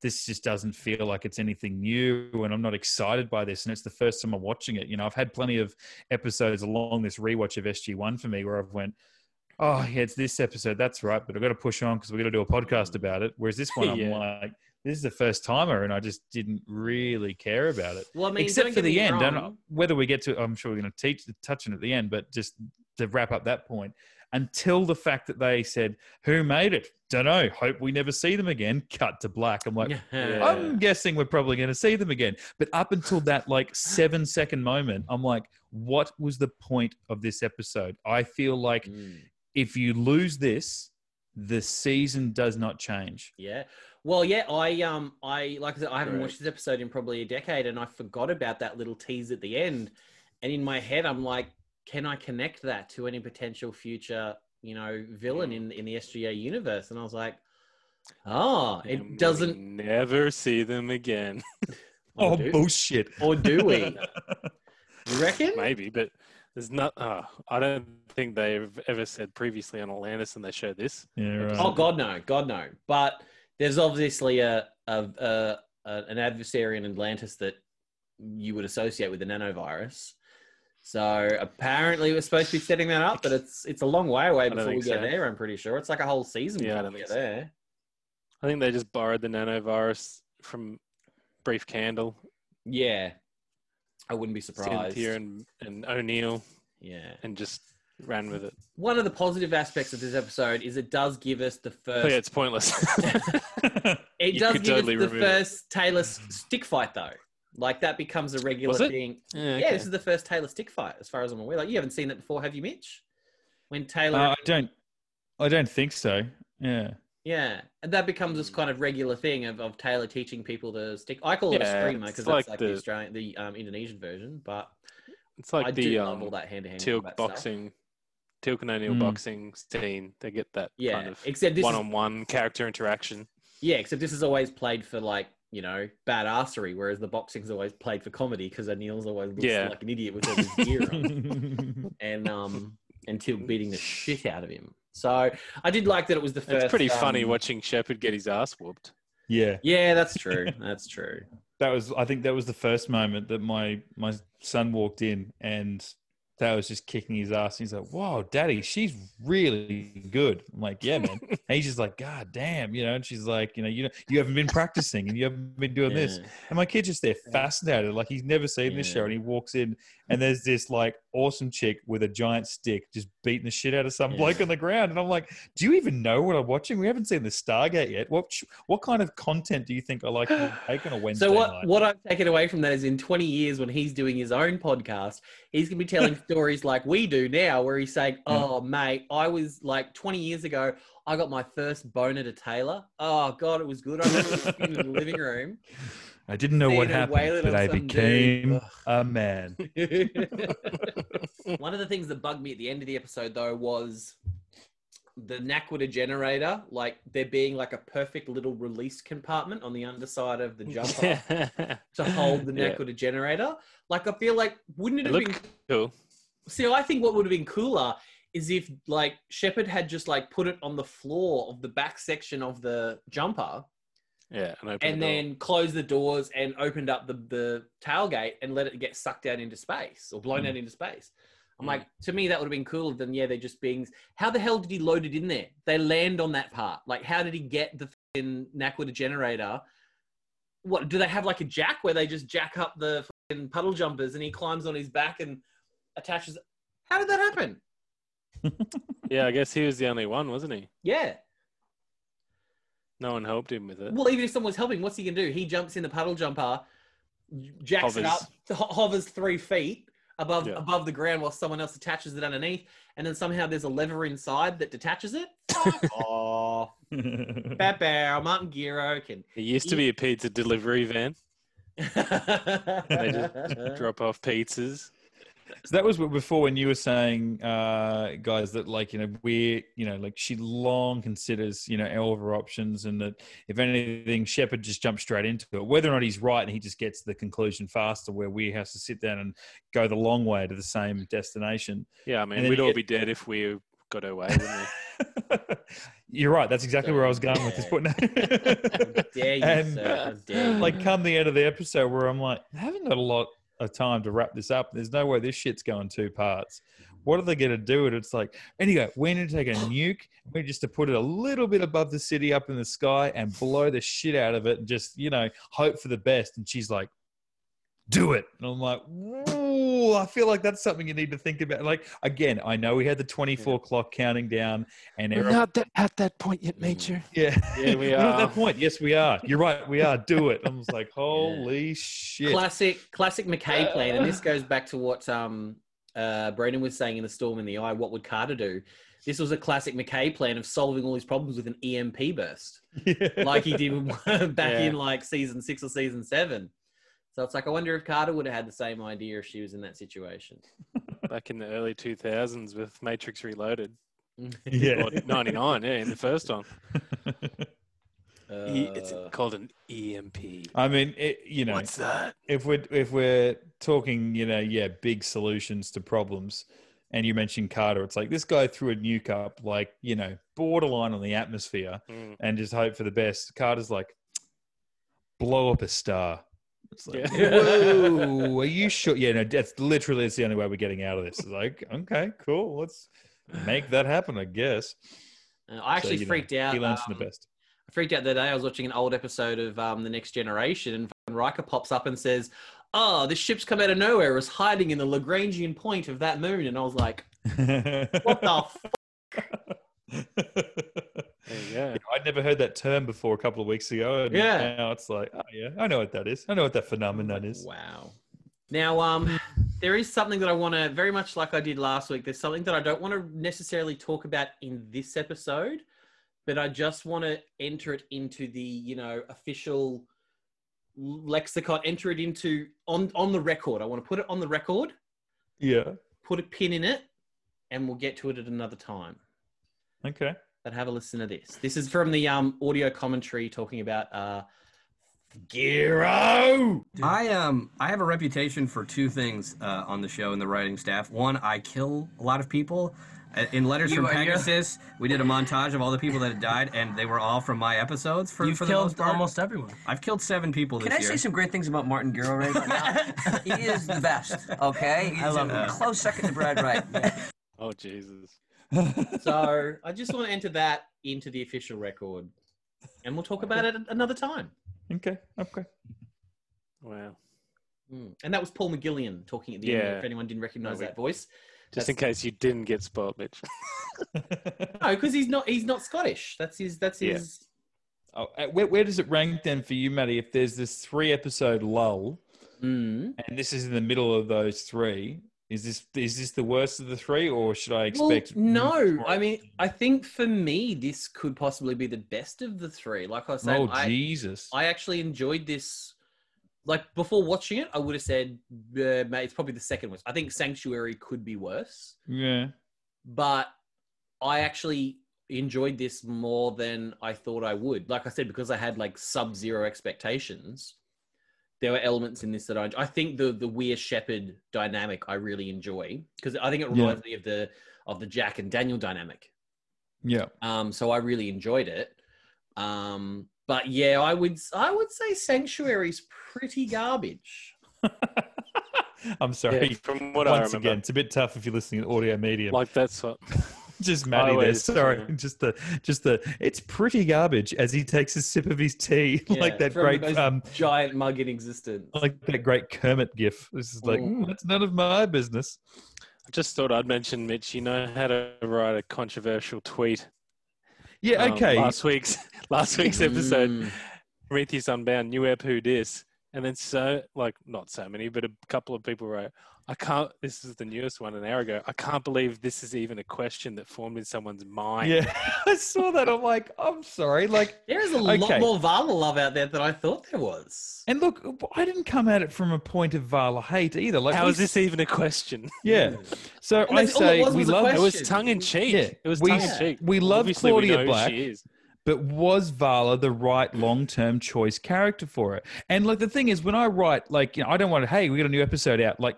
this just doesn't feel like it's anything new and I'm not excited by this. And it's the first time I'm watching it. You know, I've had plenty of episodes along this rewatch of SG1 for me where I've went, oh, yeah, it's this episode. That's right. But I've got to push on because we've got to do a podcast about it. Whereas this one, I'm like, this is the first timer and I just didn't really care about it. Well, I mean, Except for the end. And whether we get to, I'm sure we're going to teach touch on it at the end, but just to wrap up that point, until the fact that they said, who made it? Don't know. Hope we never see them again. Cut to black. I'm like, Yeah. I'm guessing we're probably going to see them again. But up until that like seven second moment, I'm like, what was the point of this episode? I feel like Mm. If you lose this, the season does not change. Yeah. Well, yeah, I um I like I said, I haven't Right. watched this episode in probably a decade and I forgot about that little tease at the end. And in my head I'm like, can I connect that to any potential future, you know, villain in in the SGA universe? And I was like, oh, And it doesn't never see them again. Oh, do, bullshit. or do we? You reckon? Maybe, but there's not. Uh, I don't think they've ever said previously on Atlantis, and they showed this. Yeah, right. Oh God, no, God, no. But there's obviously a, a, a, a an adversary in Atlantis that you would associate with the nanovirus. So apparently we're supposed to be setting that up, but it's it's a long way away before we think get so. there. I'm pretty sure it's like a whole season. Yeah, before we get so. there. I think they just borrowed the nanovirus from Brief Candle, Yeah, I wouldn't be surprised. Cynthia, and, and O'Neill, Yeah. and just ran with it. One of the positive aspects of this episode is it does give us the Oh, yeah, it's pointless. it you does give totally us the remove it. first Teyla stick fight though. Like that becomes a regular Was it? thing. yeah, Yeah, this is the first Teyla stick fight, as far as I'm aware. Like you haven't seen it before, have you, Mitch? When Teyla, Uh, I don't. I don't think so. Yeah. Yeah, and that becomes this kind of regular thing of, of Teyla teaching people to stick. I call it a Yeah, screamer it's because that's like the, the- Australian, the um, Indonesian version. But It's like I the do love um, all that hand to hand Teal'c boxing, Teal'c and O'Neill Mm. boxing scene. They get that Yeah, kind of except one-on-one character interaction. yeah, except this is always played for like you know badassery, whereas the boxing's always played for comedy because O'Neill's always looks Yeah. like an idiot with all his gear on. and um and Teal'c beating the shit out of him. So I did like that it was the first. It's pretty funny um, watching Shepard get his ass whooped. yeah. Yeah, that's true. That's true. That was. I think that was the first moment that my my son walked in and that was just kicking his ass. He's like, "Whoa, daddy, she's really good." I'm like, "Yeah, man." and he's just like, "God damn," you know. And she's like, "You know, you know, you haven't been practicing and you haven't been doing this." And my kid's just there fascinated, like he's never seen this show. And he walks in, and there's this like awesome chick with a giant stick just beating the shit out of some Yeah. bloke on the ground. And I'm like, do you even know what I'm watching? We haven't seen the Stargate yet. What what kind of content do you think I like to take on a Wednesday So what night? what I've taken away from that is in 20 years when he's doing his own podcast, he's gonna be telling stories like we do now, where he's saying, hmm. "Oh mate, I was like 20 years ago, I got my first boner to Teyla. Oh god, it was good. I remember in the living room." I didn't know what happened, but I some dude. became a man. One of the things that bugged me at the end of the episode, though, was the naquadah generator, like there being like a perfect little release compartment on the underside of the jumper to hold the Yeah. naquadah generator. Like, I feel like, wouldn't it It have been? cool. See, I think what would have been cooler is if like Shepard had just like put it on the floor of the back section of the jumper Yeah, and, and the then closed the doors and opened up the, the tailgate and let it get sucked out into space or blown Mm. out into space. I'm Mm. like, to me, that would have been cooler than, yeah, they're just being. How the hell did he load it in there? They land on that part. Like, how did he get the fucking naquadah generator? What do they have like a jack where they just jack up the fucking puddle jumpers and he climbs on his back and attaches? How did that happen? yeah, I guess he was the only one, wasn't he? Yeah. No one helped him with it. Well, even if someone's helping, what's he gonna do? He jumps in the puddle jumper, jacks it up, Hovers. three feet above Yeah. above the ground while someone else attaches it underneath, and then somehow there's a lever inside that detaches it. Fuck off. Bat Bear, Martin Gero can. It used to be a pizza delivery van. They just drop off pizzas. So that was before when you were saying, uh, guys, that like you know we, you know, like she long considers you know all of her options, and that if anything, Shepard just jumps straight into it. Whether or not he's right, and he just gets to the conclusion faster, where we has to sit down and go the long way to the same destination. Yeah, I mean, we'd all get- be dead if we got our way, wouldn't we? You're right. That's exactly where I was going with this point. dare you, And, sir? Dare you. like come the end of the episode where I'm like, I haven't got a lot of time to wrap this up. There's no way this shit's going two parts. What are they going to do? And it's like, anyway, we need to take a nuke. We just to put it a little bit above the city up in the sky and blow the shit out of it and just, you know, hope for the best. And she's like, do it. And I'm like, ooh, I feel like that's something you need to think about. Like, again, I know we had the 24 clock counting down and We're not that, at that point yet, Major. yeah. Yeah, we We're not at that point. Yes, we are. You're right. We are. Do it. I was like, holy shit. classic classic McKay plan, and this goes back to what um uh Brendan was saying in the Storm in the Eye. What would Carter do? This was a classic McKay plan of solving all his problems with an EMP burst, like he did back Yeah. in like season six or season seven. So it's like I wonder if Carter would have had the same idea if she was in that situation. Back in the early 2000s with Matrix Reloaded. yeah. Or 99, yeah, in the first one. E- it's Uh, called an EMP. I mean, it, you know, What's that? if we're if we're talking, you know, yeah, big solutions to problems, and you mentioned Carter, it's like this guy threw a nuke up, like you know, borderline on the atmosphere, Mm. and just hope for the best. Carter's like, blow up a star. It's like, Yeah. whoa, are you sure? Yeah, no, that's literally it's the only way we're getting out of this. It's like, okay, cool, let's make that happen, I guess. uh, I actually So, you know, freaked out. He learns from um, the best. I freaked out the day I was watching an old episode of um, The Next Generation, and Riker pops up and says, "Oh, this ship's come out of nowhere. It's hiding in the Lagrangian point of that moon." And I was like, "What the? F-? There you go. I'd never heard that term before a couple of weeks ago. And Yeah. Now it's like, oh yeah, I know what that is. I know what that phenomenon is. Wow." Now, um, there is something that I want to very much like I did last week. There's something that I don't want to necessarily talk about in this episode, but I just want to enter it into the you know official lexicon. Enter it into on on the record. I want to put it on the record. Yeah. put a pin in it, and we'll get to it at another time. Okay. But have a listen to this. This is from the um, audio commentary talking about uh, Gero. I um I have a reputation for two things uh, on the show and the writing staff. One, I kill a lot of people. Uh, In Letters You from are- you're- Pegasus, we did a montage of all the people that had died, and they were all from my episodes. For, You've for the most killed part. almost everyone. I've killed seven people this year. Can this I year. say some great things about Martin Gero right now? he is the best. Okay, he's I love a him. close second to Brad Wright. Oh, Jesus. So I just want to enter that into the official record, and we'll talk about it another time. okay. Okay. Wow. Mm. And that was Paul McGillion talking at the end. If anyone didn't recognize No, that voice, Just in case you didn't get spoiled, Mitch. no, because he's not. He's not Scottish. That's his. That's Yeah. his. oh, uh, where, where does it rank then for you, Matty? If there's this three episode lull, Mm. and this is in the middle of those three, is this is this the worst of the three, or should I Well, expect? no. I mean, I think for me, this could possibly be the best of the three. Like I said, oh I, Jesus! I actually enjoyed this. Like before watching it, I would have said, uh, mate, it's probably the second worst. I think Sanctuary could be worse, yeah. but I actually enjoyed this more than I thought I would. Like I said, because I had like sub zero expectations, there were elements in this that I I think the the Weir Shepard dynamic I really enjoy because I think it Yeah. reminds me of the of the Jack and Daniel dynamic. Yeah. Um, so I really enjoyed it. Um, but yeah, I would I would say Sanctuary's pretty garbage. I'm sorry. Yeah, from what I Once remember. again, it's a bit tough if you're listening to audio medium. Like that's what. just Matty there. Sorry, yeah. just the just the. It's pretty garbage as he takes a sip of his tea, like that from great um, giant mug in existence. like that great Kermit gif. This is like Mm. "Mm, that's none of my business. I just thought I'd mention, Mitch. You know how to write a controversial tweet. Yeah, Um, okay. last week's last week's episode, Mm. Prometheus Unbound, new ep, who dis? And then so, like, not so many, but a couple of people wrote, I can't, this is the newest one an hour ago. I can't believe this is even a question that formed in someone's mind. Yeah, I saw that. I'm like, I'm sorry. Like, There is a Okay. lot more Vala love out there than I thought there was. and look, I didn't come at it from a point of Vala hate either. Like, How we is this even a question? Yeah. So And I that's it say was we was a love It was tongue in cheek. Yeah, It was we- tongue in cheek. we love Obviously, we Claudia know who Black. She is. but was Vala the right long term choice character for it? And like the thing is, when I write, like, you know, I don't want to, hey, we got a new episode out. Like,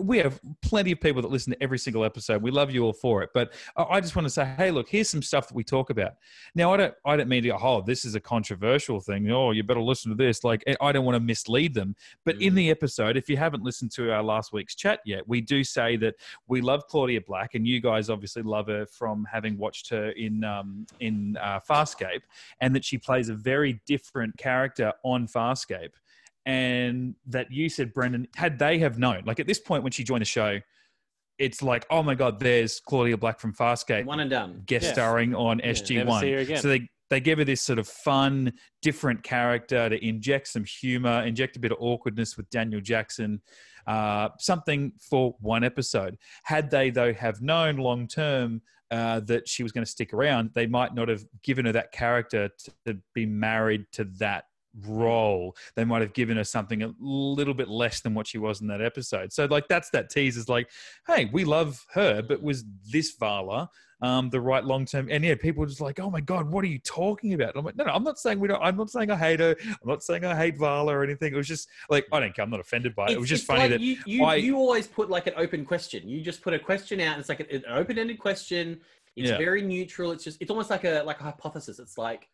we have plenty of people that listen to every single episode. We love you all for it. But I just want to say, hey, look, here's some stuff that we talk about. Now, I don't, I don't mean to go, oh, this is a controversial thing. Oh, you better listen to this. Like, I don't want to mislead them. But in the episode, if you haven't listened to our last week's chat yet, we do say that we love Claudia Black, and you guys obviously love her from having watched her in um, in uh, Farscape, and that she plays a very different character on Farscape. And that you said, Brendan, had they have known, like at this point when she joined the show, it's like, oh my God, there's Claudia Black from Farscape One and done. guest Yeah. starring on her SG1. again. So they they give her this sort of fun, different character to inject some humor, inject a bit of awkwardness with Daniel Jackson, uh, something for one episode. Had they though have known long term uh, that she was going to stick around, they might not have given her that character to, to be married to that role they might have given her something a little bit less than what she was in that episode so like that's that tease is like hey we love her but was this vala um, the right long term. And yeah, people are just like, oh my god, what are you talking about? I'm like, no, no, I'm not saying we don't. I'm not saying I hate her. I'm not saying I hate Vala or anything. It was just like I don't care. I'm not offended by it. It was just funny like that you you, I- you always put like an open question. You just put a question out. And it's like an, an open-ended question. It's Yeah. very neutral. It's just it's almost like a like a hypothesis. It's like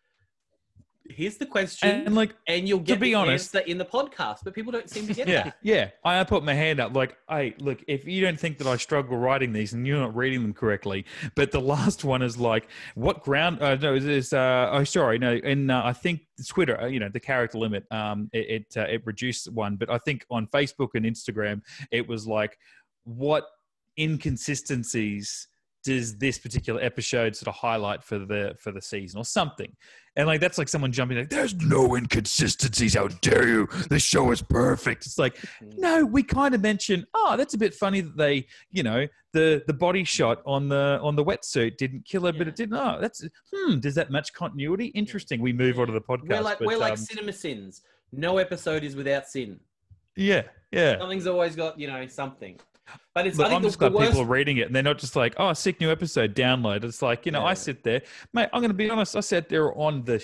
here's the question, and like, and, you'll get to be the honest- answer in the podcast. But people don't seem to get yeah, that. yeah. I put my hand up, like, hey, look, if you don't think that I struggle writing these and you're not reading them correctly, but the last one is like, what ground? Uh, no, is uh, oh, sorry, no, and uh, I think Twitter, uh, you know, the character limit, um, it it, uh, it reduced one, but I think on Facebook and Instagram, it was like, what inconsistencies does this particular episode sort of highlight for the for the season or something? And like that's like someone jumping like there's no inconsistencies. How dare you? The show is perfect. It's like no we kind of mention oh that's a bit funny that they you know the the body shot on the on the wetsuit didn't kill her but it didn't. Oh that's hmm does that match continuity? Interesting. We move on to the podcast We're like but, we're like um, cinema sins. No episode is without sin. yeah yeah. Something's always got you know something. But it's Look, I'm just glad people are reading it and they're not just like, oh, sick new episode, download. It's like, you know, I sit there, mate, I'm going to be honest. I sat there on the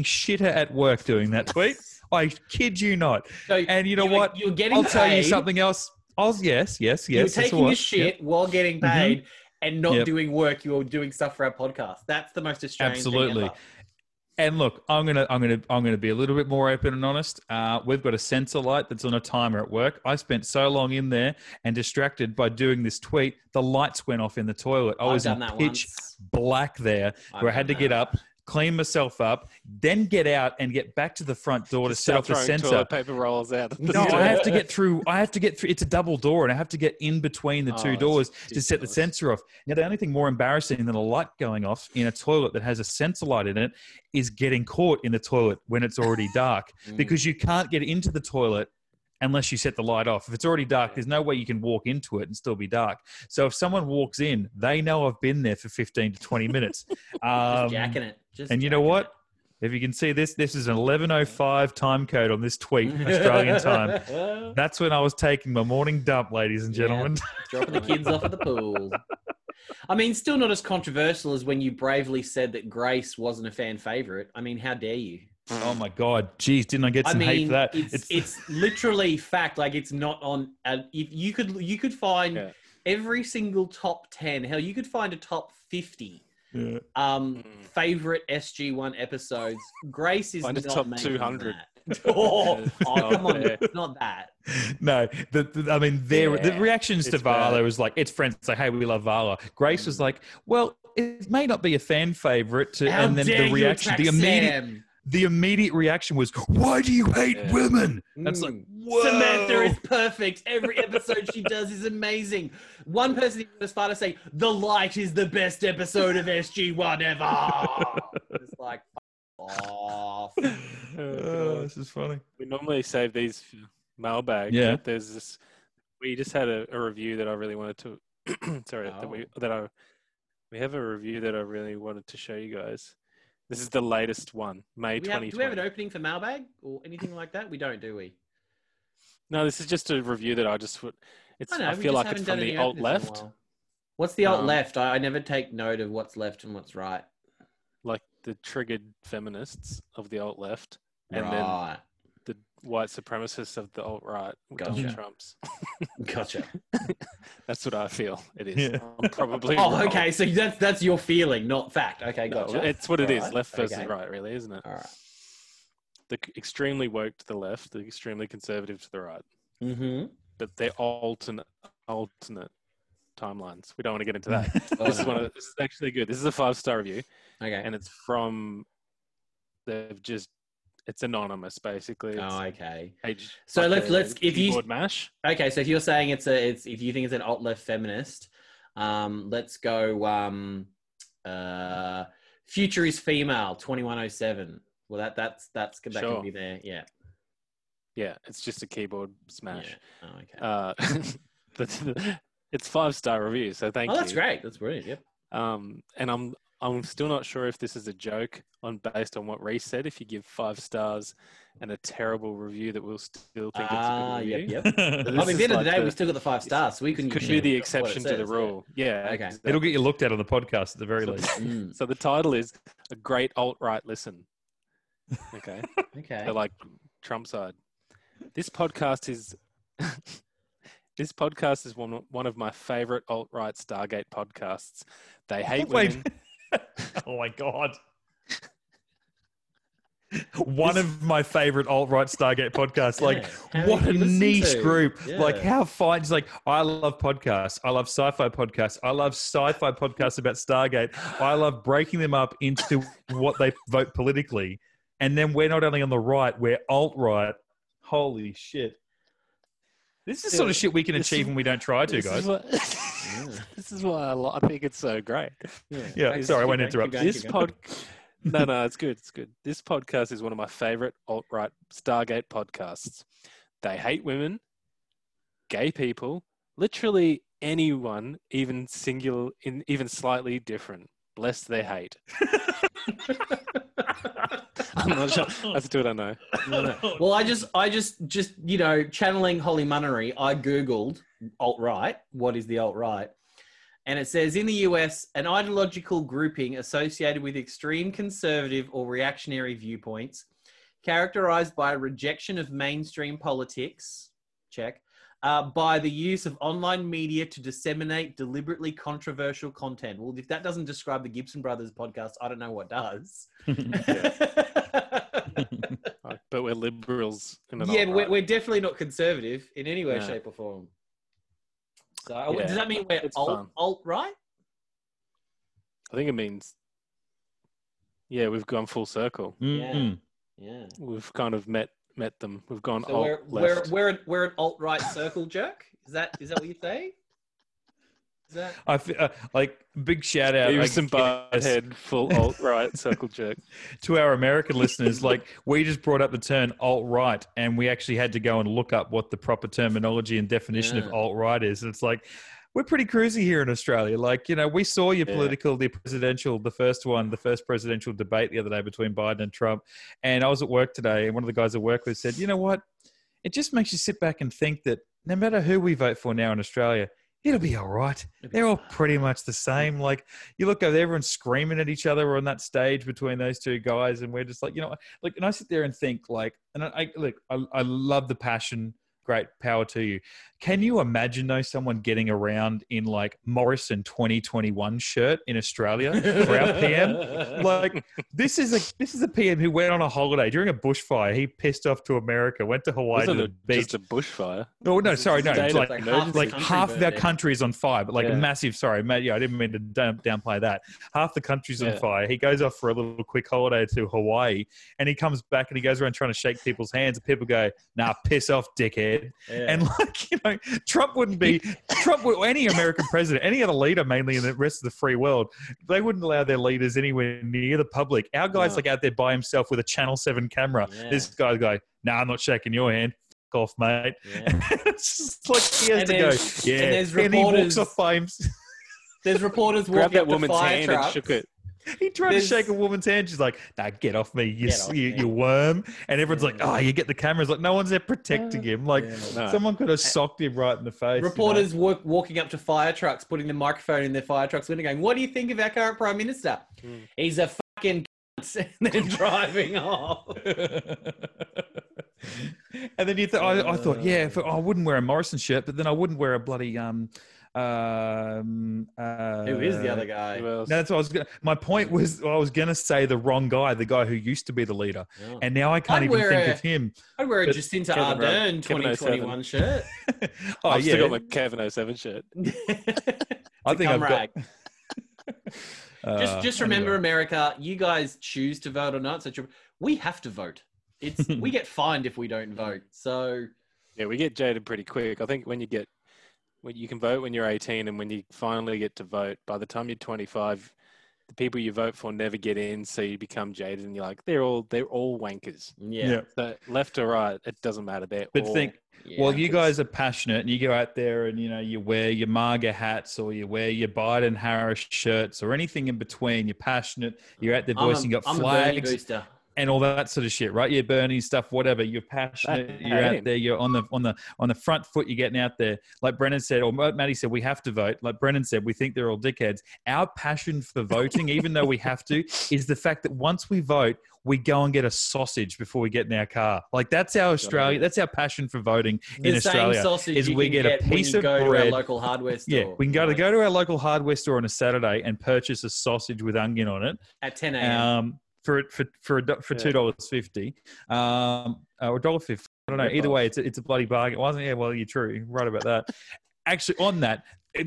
shitter at work doing that tweet. I kid you not. So And you know you were- what? You're getting I'll tell you something else. I was, yes, yes, yes. that's taking a shit while getting Mhm. paid and not Yep. doing work. You were doing stuff for our podcast. That's the most Australian Absolutely. And look, I'm gonna, I'm gonna, I'm gonna be a little bit more open and honest. Uh, we've got a sensor light that's on a timer at work. I spent so long in there and distracted by doing this tweet, the lights went off in the toilet. I was in pitch once. black there, I've where I had to done get up, clean myself up, then get out and get back to the front door to set off the sensor. paper rolls out. No, door. I have to get through. I have to get through. It's a double door, and I have to get in between the Oh, two doors to set the sensor off. Now, the only thing more embarrassing than a light going off in a toilet that has a sensor light in it is getting caught in the toilet when it's already dark, Mm. because you can't get into the toilet unless you set the light off. If it's already dark, there's no way you can walk into it and still be dark. So if someone walks in, they know I've been there for 15 to 20 minutes. Just Um, jacking it. Just and you know what? If you can see this, this is an 11:05 time code on this tweet, Australian time. That's when I was taking my morning dump, ladies and Yeah. gentlemen. Dropping the kids off at the pool. I mean, still not as controversial as when you bravely said that Grace wasn't a fan favorite. I mean, how dare you? Oh my god, jeez, didn't I get I some hate for that? it's, it's literally fact. Like it's not on. Uh, if you could you could find Yeah. every single top ten. Hell, you could find a top fifty Yeah. um Mm. favorite SG One episodes. Grace is Find a not top making 200. that. Oh, oh, not come on, it's not that. no, the, the- I mean, their the Yeah, reactions to Vala bad. was like, it's friends say, hey, we love Vala. Grace was like, well, it may not be a fan favorite, to, and then the reaction, the immediate, Sam? The immediate reaction was, why do you hate Yeah. women? That's like, Mm. whoa. Samantha is perfect. Every episode she does is amazing. One person even as far to say, The Light is the best episode of SG1 ever. it's like, off. Oh, this is funny. We normally save these for mailbag. Yeah. But there's this. We just had a, a review that I really wanted to. sorry, that we that I. We have a review that I really wanted to show you guys. This is the latest one, May we, have, do we have an opening for mailbag or anything like that? We don't, do we? No, this is just a review that I just would. It's. I I, know. we feel like it's from the alt openings in a left. What's the alt Um, left? I, I never take note of what's left and what's right. like the triggered feminists of the alt left, and then right. the white supremacists of the alt right. Donald Trump's. Gotcha. That's what I feel it is. Yeah. I'm probably. Oh, wrong. okay. So that's that's your feeling, not fact. Okay, No, gotcha. it's what it is. Left versus okay. right, really, isn't it? All right. The extremely woke to the left, the extremely conservative to the right, Mm-hmm. but they're alternate alternate timelines. We don't want to get into that. Oh, this is one. Of, this is actually good. This is a five star review, Okay. and it's from. They've just. It's anonymous, basically. It's oh, okay. page, So like let's- a let's- if you- mash. Okay, so if you're saying it's a, it's if you think it's an alt left feminist, um, let's go. Um, uh, future is female. Twenty one oh seven. Well, that that's that's that Sure. can be there. Yeah. Yeah, it's just a keyboard smash. Yeah. Oh, okay. Uh, but it's five star review, so thank oh, you. Oh, that's great. That's brilliant. Yep. Um, and I'm I'm still not sure if this is a joke on based on what Reese said. If you give five stars and a terrible review, that we'll still think Ah, it's a good yep, review. yep. This I mean, at the end of the day, the- we still got the five stars, so we can Could be the what it exception to the says, yeah. rule. Yeah. Okay. exactly. It'll get you looked at on the podcast at the very So- least. Mm, So the title is a great alt right listen. Okay. okay. They're like Trump side. This podcast is this podcast is one one of my favorite alt right Stargate podcasts. They hate Wait. women. oh my god. One of my favorite alt right Stargate podcasts. Like, Yeah. What a do you listen niche to? group. Like, how fine. It's like, I love podcasts. I love sci fi podcasts. I love sci fi podcasts about Stargate. I love breaking them up into what they vote politically. And then we're not only on the right, we're alt right. Holy shit. This is the sort of shit we can This achieve is- when we don't try to, This guys. is, what, this is why I, lo- I think it's so great. Yeah, Thanks. sorry, I Keep won't going, interrupt. keep going, This keep pod, no, no, it's good. It's good. This podcast is one of my favorite alt right Stargate podcasts. They hate women, gay people, literally anyone, even singular, in even slightly different. Bless their hate. I'm not sure. That's what I know. No, no. Well, I just, I just, just you know, channeling Holly Munnery, I googled alt right. What is the alt right? And it says in the US, an ideological grouping associated with extreme conservative or reactionary viewpoints, characterized by a rejection of mainstream politics. Check. Uh, by the use of online media to disseminate deliberately controversial content. Well, if that doesn't describe the Gibson Brothers podcast, I don't know what does. But we're liberals. In an Yeah, but we're, alt-right. we're definitely not conservative in any way, No. shape, or form. So uh, Yeah, does that mean we're it's alt, fun. alt right? I think it means. Yeah, we've gone full circle. Mhm. Yeah. We've kind of met met them. We've gone So alt we're, we're we're an- we're an alt right circle jerk. Is that is that what you say? Is that I feel, uh, like big shout out I Beavis and guess, Butthead, full alt right circle jerk. to our American listeners. Like we just brought up the term alt right, and we actually had to go and look up what the proper terminology and definition of alt right is. And it's like we're pretty cruisy here in Australia. Like you know, we saw your Yeah. political, the presidential, the first one, the first presidential debate the other day between Biden and Trump. And I was at work today, and one of the guys I work with said, "You know what? It just makes you sit back and think that no matter who we vote for now in Australia." It'll be all right. They're all pretty much the same. Like you look over there, everyone's screaming at each other on that stage between those two guys, and we're just like, you know, like, and I sit there and think, like, and I, I look, I, I love the passion. Great power to you. Can you imagine though someone getting around in like Morrison 2021 shirt in Australia for our PM? Like this is a this is a PM who went on a holiday during a bushfire. He pissed off to America, went to Hawaii Wasn't to it the beach. just a bushfire? Oh no, sorry, no, it's like like half emergency. like country half of our country is on fire, but like Yeah. a massive. Sorry, mate. Yeah, I didn't mean to down, downplay that. Half the country's on Yeah. fire. He goes off for a little quick holiday to Hawaii, and he comes back and he goes around trying to shake people's hands, and people go, "Nah, piss off, dickhead." Yeah. And like you know, Trump wouldn't be Trump would or any American president, any other leader, mainly in the rest of the free world, they wouldn't allow their leaders anywhere near the public. Our guy's No. like out there by himself with a Channel Seven camera. Yeah. This guy's going, "Nah, I'm not shaking your hand. F off, mate." Yeah. it's just like he has And to go. Yeah, and there's and he walks reporters- off by himself. There's reporters Grabbed walking that up to woman's fire hand trucks. and shook it. He tried There's- to shake a woman's hand. She's like, "Nah, get off me, you, off you, me." you worm!" And everyone's like, Yeah. "Oh, you get the cameras." Like, no one's there protecting him. Like, No. someone could have socked him right in the face. you know? Reporters walk, walking up to fire trucks, putting the microphone in their fire truck's window, going, "What do you think of our current prime minister? Hmm. He's a fucking cunt," and then driving off. and then you th- I, I thought, yeah, if, I wouldn't wear a Morrison shirt, but then I wouldn't wear a bloody um um. Uh, Who is the other guy? No, that's what I was. Gonna, my point was, I was going to say the wrong guy, the guy who used to be the leader, Oh. and now I can't I'd even think a- of him. I'd wear a But- Jacinda Kevin Ardern 2021 shirt. oh I've yeah, still got my Kevin 07 shirt. I think I've got. Uh, just just remember, anyway. America, you guys choose to vote or not. So we have to vote. It's we get fined if we don't vote. So Yeah, we get jaded pretty quick. I think when you get when you can vote when you're 18 and when you finally get to vote, by the time you're 25, the people you vote for never get in, so you become jaded and you're like, they're all they're all wankers. yeah, Yeah. So left or right, it doesn't matter. They're But all think, yeah. well, you guys are passionate, and you go out there and you know you wear your MAGA hats or you wear your Biden Harris shirts or anything in between. You're passionate. You're out there I'm a- You got I'm a flags. And all that sort of shit, right? You're burning stuff, whatever. You're passionate. You're out there. You're on the on the on the front foot. You're getting out there. Like Brendan said, or Matty said, we have to vote. Like Brendan said, we think they're all dickheads. Our passion for voting, even though we have to, is the fact that once we vote, we go and get a sausage before we get in our car. Like that's our Australia. That's our passion for voting The in same Australia. sausage is we can get a piece of go to our bread. local hardware store. Yeah, we can go to go to our local hardware store on a Saturday and purchase a sausage with onion on it at 10 a.m. um, for for for a for two dollars fifty, um, or dollar fifty. I don't know. Either way, it's a, it's a bloody bargain. Wasn't it? Yeah, well, you're true. Right about that. Actually, on that,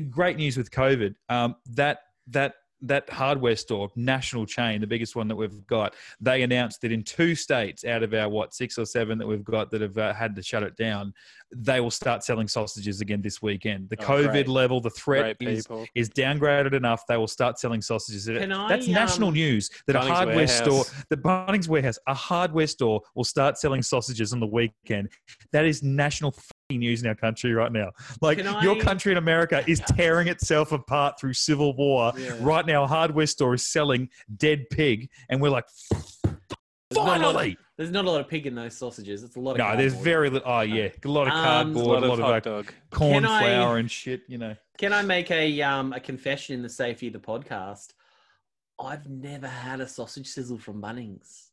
great news with COVID. Um, that that that hardware store, national chain, the biggest one that we've got, they announced that in two states out of our what six or seven that we've got that have uh, had to shut it down, they will start selling sausages again this weekend. The Oh, COVID great. level, the threat great is people. is downgraded enough, they will start selling sausages. Can I, That's national um, news that a hardware Warehouse. store, the Bunnings Warehouse, a hardware store will start selling sausages on the weekend. That is national fucking news in our country right now. Like Can your country in America is tearing itself apart through civil war. Yeah. Right now, a hardware store is selling dead pig, and we're like, There's not a lot of- finally. There's not a lot of pig in those sausages. It's a lot of No, there's very little. Oh yeah, a lot of Um, cardboard, a lot a of lot of hot dog. corn Can I- flour and shit. You know. Can I make a um a confession in the safety of the podcast? I've never had a sausage sizzle from Bunnings.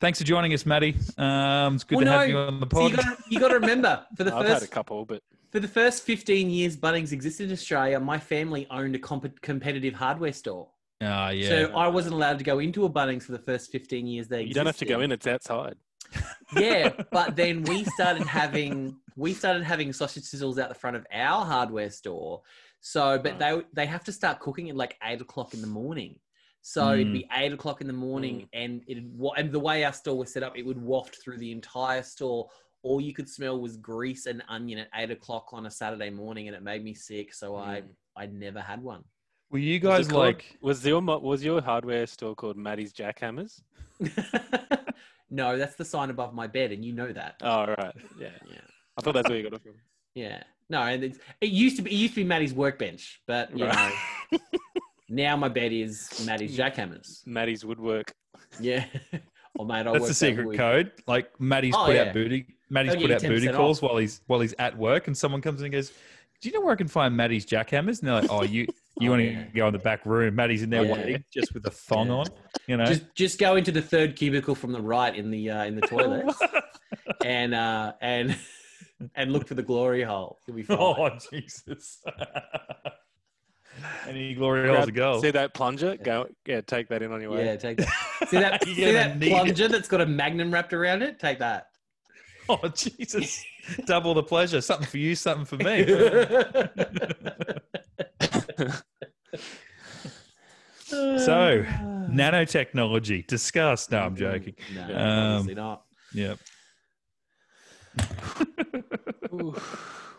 Thanks for joining us, Matty. Um, it's good Well, to have you on the So you pod. got you got to remember for the I've had a first couple, but for the first 15 years Bunnings existed in Australia, my family owned a comp- competitive hardware store. Ah, yeah. So I wasn't allowed to go into a Bunnings for the first 15 years they you don't have to go in; it's outside. Yeah, but then we started having we started having sausage sizzles out the front of our hardware store. So, but they they have to start cooking at like eight o'clock in the morning. So it'd mm. be eight o'clock in the morning, mm. and it and the way our store was set up, it would waft through the entire store. All you could smell was grease and onion at eight o'clock on a Saturday morning, and it made me sick. So I mm. I never had one. Were you Was it guys called- like? was your was your hardware store called Matty's Jackhammers? no, that's the sign above my bed, and you know that. Oh right, yeah. Yeah. I thought that's where you got it from. Yeah. No, and it's, it used to be it used to be Matty's workbench, but you Right. know, now my bed is Matty's jackhammers. Matty's woodwork. Yeah. oh mate, I That's work the secret week. code. Like Matty's Oh, put yeah. out booty. Matty's They'll put out booty 10% calls off. while he's while he's at work, and someone comes in and goes, "Do you know where I can find Matty's jackhammers?" And they're like, "Oh, you you Oh, want yeah. to go in the back room? Matty's in there Yeah. waiting, just with a thong Yeah. on, you know." Just just go into the third cubicle from the right in the uh, in the toilet and uh and and look for the glory hole. You'll be fine. oh Jesus! Any glory holes to go? See that plunger? Go, yeah, take that in on your way. yeah, take that. See that You're see that need it. plunger that's got a magnum wrapped around it? Take that. Oh Jesus! Double the pleasure. Something for you, something for me. so, nanotechnology. Discuss. No, I'm joking. No, Um, obviously not. Yep.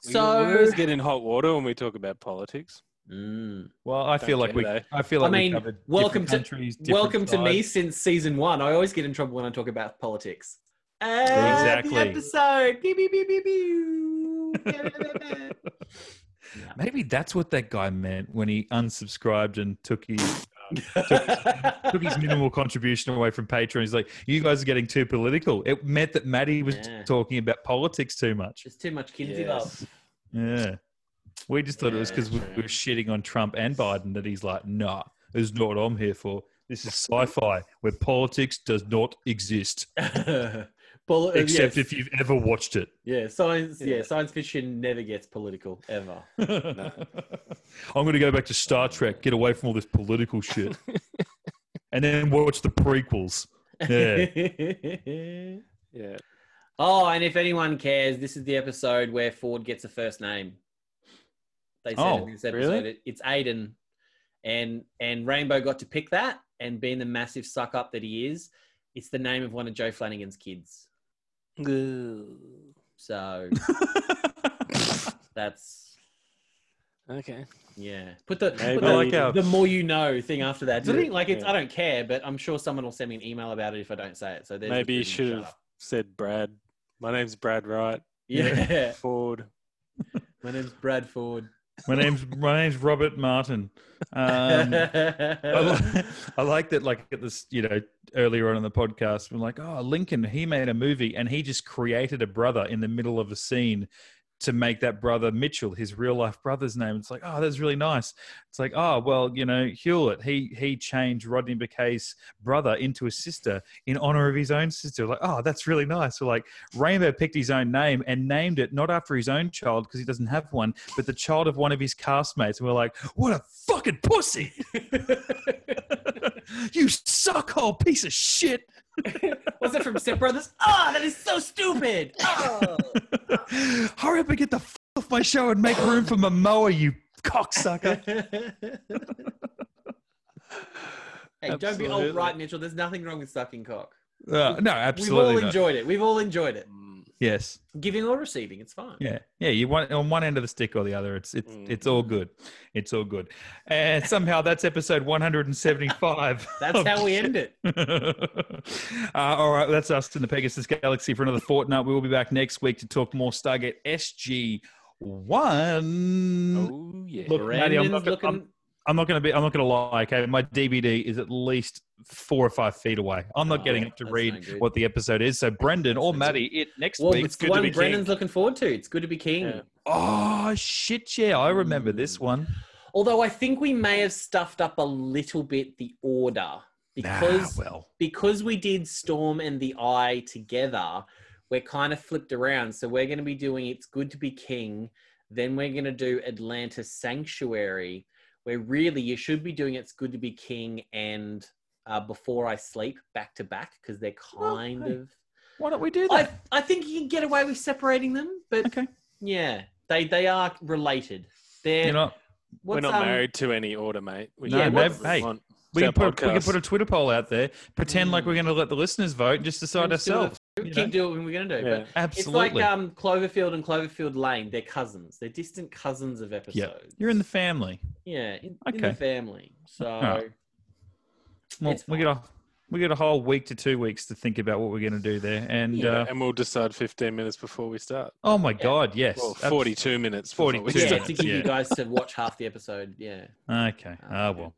So- we always get in hot water when we talk about politics. Mm. Well, I feel Don't like we. care, I feel like I mean, covered welcome to- countries, different Welcome to me since season one. I always get in trouble when I talk about politics. And Exactly. The episode. Beep, beep, beep, beep, beep. Maybe that's what that guy meant when he unsubscribed and took his took his minimal contribution away from Patreon. He's like, "You guys are getting too political." It meant that Matty was Yeah. talking about politics too much. It's too much Kinsey love. Yes. Yeah, we just thought it was because we true. were shitting on Trump and Biden that he's like, "Nah, this is not what I'm here for. This is sci-fi where politics does not exist, Poli- uh, except yes. if you've ever watched it." yeah, science. Yeah. Yeah. science fiction never gets political ever. I'm going to go back to Star Trek, get away from all this political shit, and then watch the prequels. Yeah. Yeah. oh, and if anyone cares, this is the episode where Ford gets a first name. They said Oh, in this episode really? it, it's Aiden, and and Rainbow got to pick that, and being the massive suck up that he is, it's the name of one of Joe Flanigan's kids. So that's Okay. yeah. Put the put the, like how- the more you know thing after that. Did he- like it's Yeah. I don't care, but I'm sure someone will send me an email about it if I don't say it. So Maybe you should have said Brad. My name's Brad Wright. Yeah. Ford. My name's Brad Ford. My name's my name's Robert Martin. Um, I, li- I like that. Like at this, you know, earlier on in the podcast, we're like, oh, Lincoln, he made a movie and he just created a brother in the middle of a scene to make that brother Mitchell his real life brother's name. It's like, oh, that's really nice. It's like, oh, well, you know, Hewlett, he he changed Rodney McKay's brother into a sister in honor of his own sister. Like, oh, that's really nice. So like Rainbow picked his own name and named it not after his own child because he doesn't have one, but the child of one of his castmates. And we're like, what a fucking pussy. you suckhole piece of shit. Was it from Step Brothers? Oh, that is so stupid. Oh. Hurry up and get the f- off my show and make room for Momoa, you cocksucker. hey, don't be Absolutely. alt right, Mitchell. There's nothing wrong with sucking cock. Uh, no, absolutely. We've all not. enjoyed it. We've all enjoyed it. Mm, Yes. Giving or receiving, it's fine. Yeah. Yeah. You want on one end of the stick or the other. It's it's it's all good. It's all good. And somehow that's episode 175. That's of how we end it. uh, all right, that's us in the Pegasus Galaxy for another fortnight. We will be back next week to talk more Stargate SG One. Oh yeah. Look, Matty, I'm not, looking. I'm, I'm not going to be. I'm not going to lie. Okay, my DVD is at least four or five feet away. I'm not Oh, getting up to read what the episode is. So Brendan or Matty, it next well, week. it's good to one be Brennan's king. looking forward to. It's good to be king. Yeah. Oh shit! Yeah, I remember this mm. one. Although I think we may have stuffed up a little bit the order because nah, well, because we did Storm and the Eye together, we're kind of flipped around. So we're going to be doing It's Good to Be King. Then we're going to do Atlantis Sanctuary, where really you should be doing It's Good to Be King and uh, Before I Sleep back to back because they're Well, kind hey. of. why don't we do that? I think you can get away with separating them, but okay, yeah, they they are related. They're you know, We're not um, married to any order, mate. We No, can maybe- hey, want. we It's can, our put, we can put a Twitter poll out there. Pretend like Mm. we're going to let the listeners vote and just decide Let's do ourselves. We you keep know? doing what we're gonna do. Yeah. But it's Absolutely. like um, Cloverfield and Cloverfield Lane. They're cousins. They're distant cousins of episodes. You're in the family. Yeah, in, in the family. So Alright. Well, we get a we get a whole week to two weeks to think about what we're going to do there. And Yeah, uh, and we'll decide 15 minutes before we start. oh my god, yes, Well, Abs- 42 minutes. before we 42 yeah, to give yeah. you guys to watch half the episode. Yeah. Okay. Uh, Ah, well.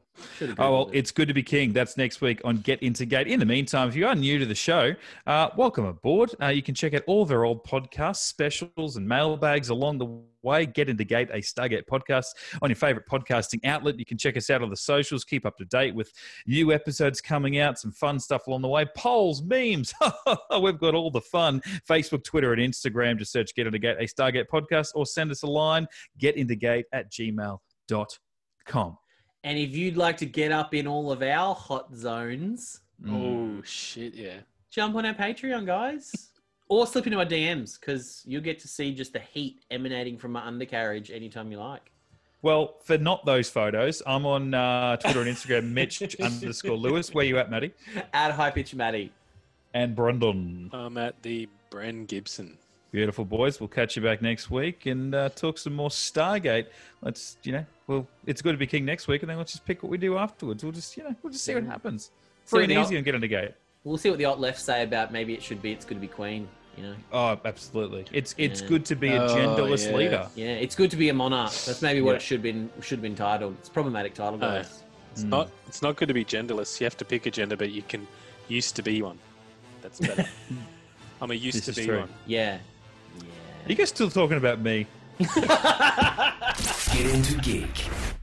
Oh, well, it's good to be king. That's next week on Get Into Gate. In the meantime, if you are new to the show, uh, welcome aboard. Uh, you can check out all of our old podcasts, specials, and mailbags along the way. Get Into Gate, a Stargate podcast on your favorite podcasting outlet. You can check us out on the socials. Keep up to date with new episodes coming out, some fun stuff along the way, polls, memes. We've got all the fun. Facebook, Twitter, and Instagram. Just search Get Into Gate, a Stargate podcast, or send us a line, getintogate at gmail.com. And if you'd like to get up in all of our hot zones, Oh, shit, yeah. jump on our Patreon, guys. Or slip into our DMs because you'll get to see just the heat emanating from my undercarriage anytime you like. Well, for not those photos, I'm on uh, Twitter and Instagram, Mitch underscore Lewis. Where you at, Matty? At High Pitch Maddie. And Brendan. I'm at the Bren Gibson. Beautiful boys. We'll catch you back next week and uh, talk some more Stargate. Let's, you know, well, it's good to be king next week, and then let's just pick what we do afterwards. We'll just, you know, we'll just see what happens. See Free and easy and get into gate. We'll see what the alt left say about maybe it should be it's good to be queen. You know, Oh, absolutely. It's it's Yeah. good to be a Oh, genderless yeah. leader. yeah, it's good to be a monarch. That's maybe what Yeah. it should been should have been titled. It's a problematic title, Oh. guys. It's not. It's not good to be genderless. You have to pick a gender, but you can used to be one. That's better. I'm a used This to is be true. one. Yeah. Are you guys still talking about me? Get into geek.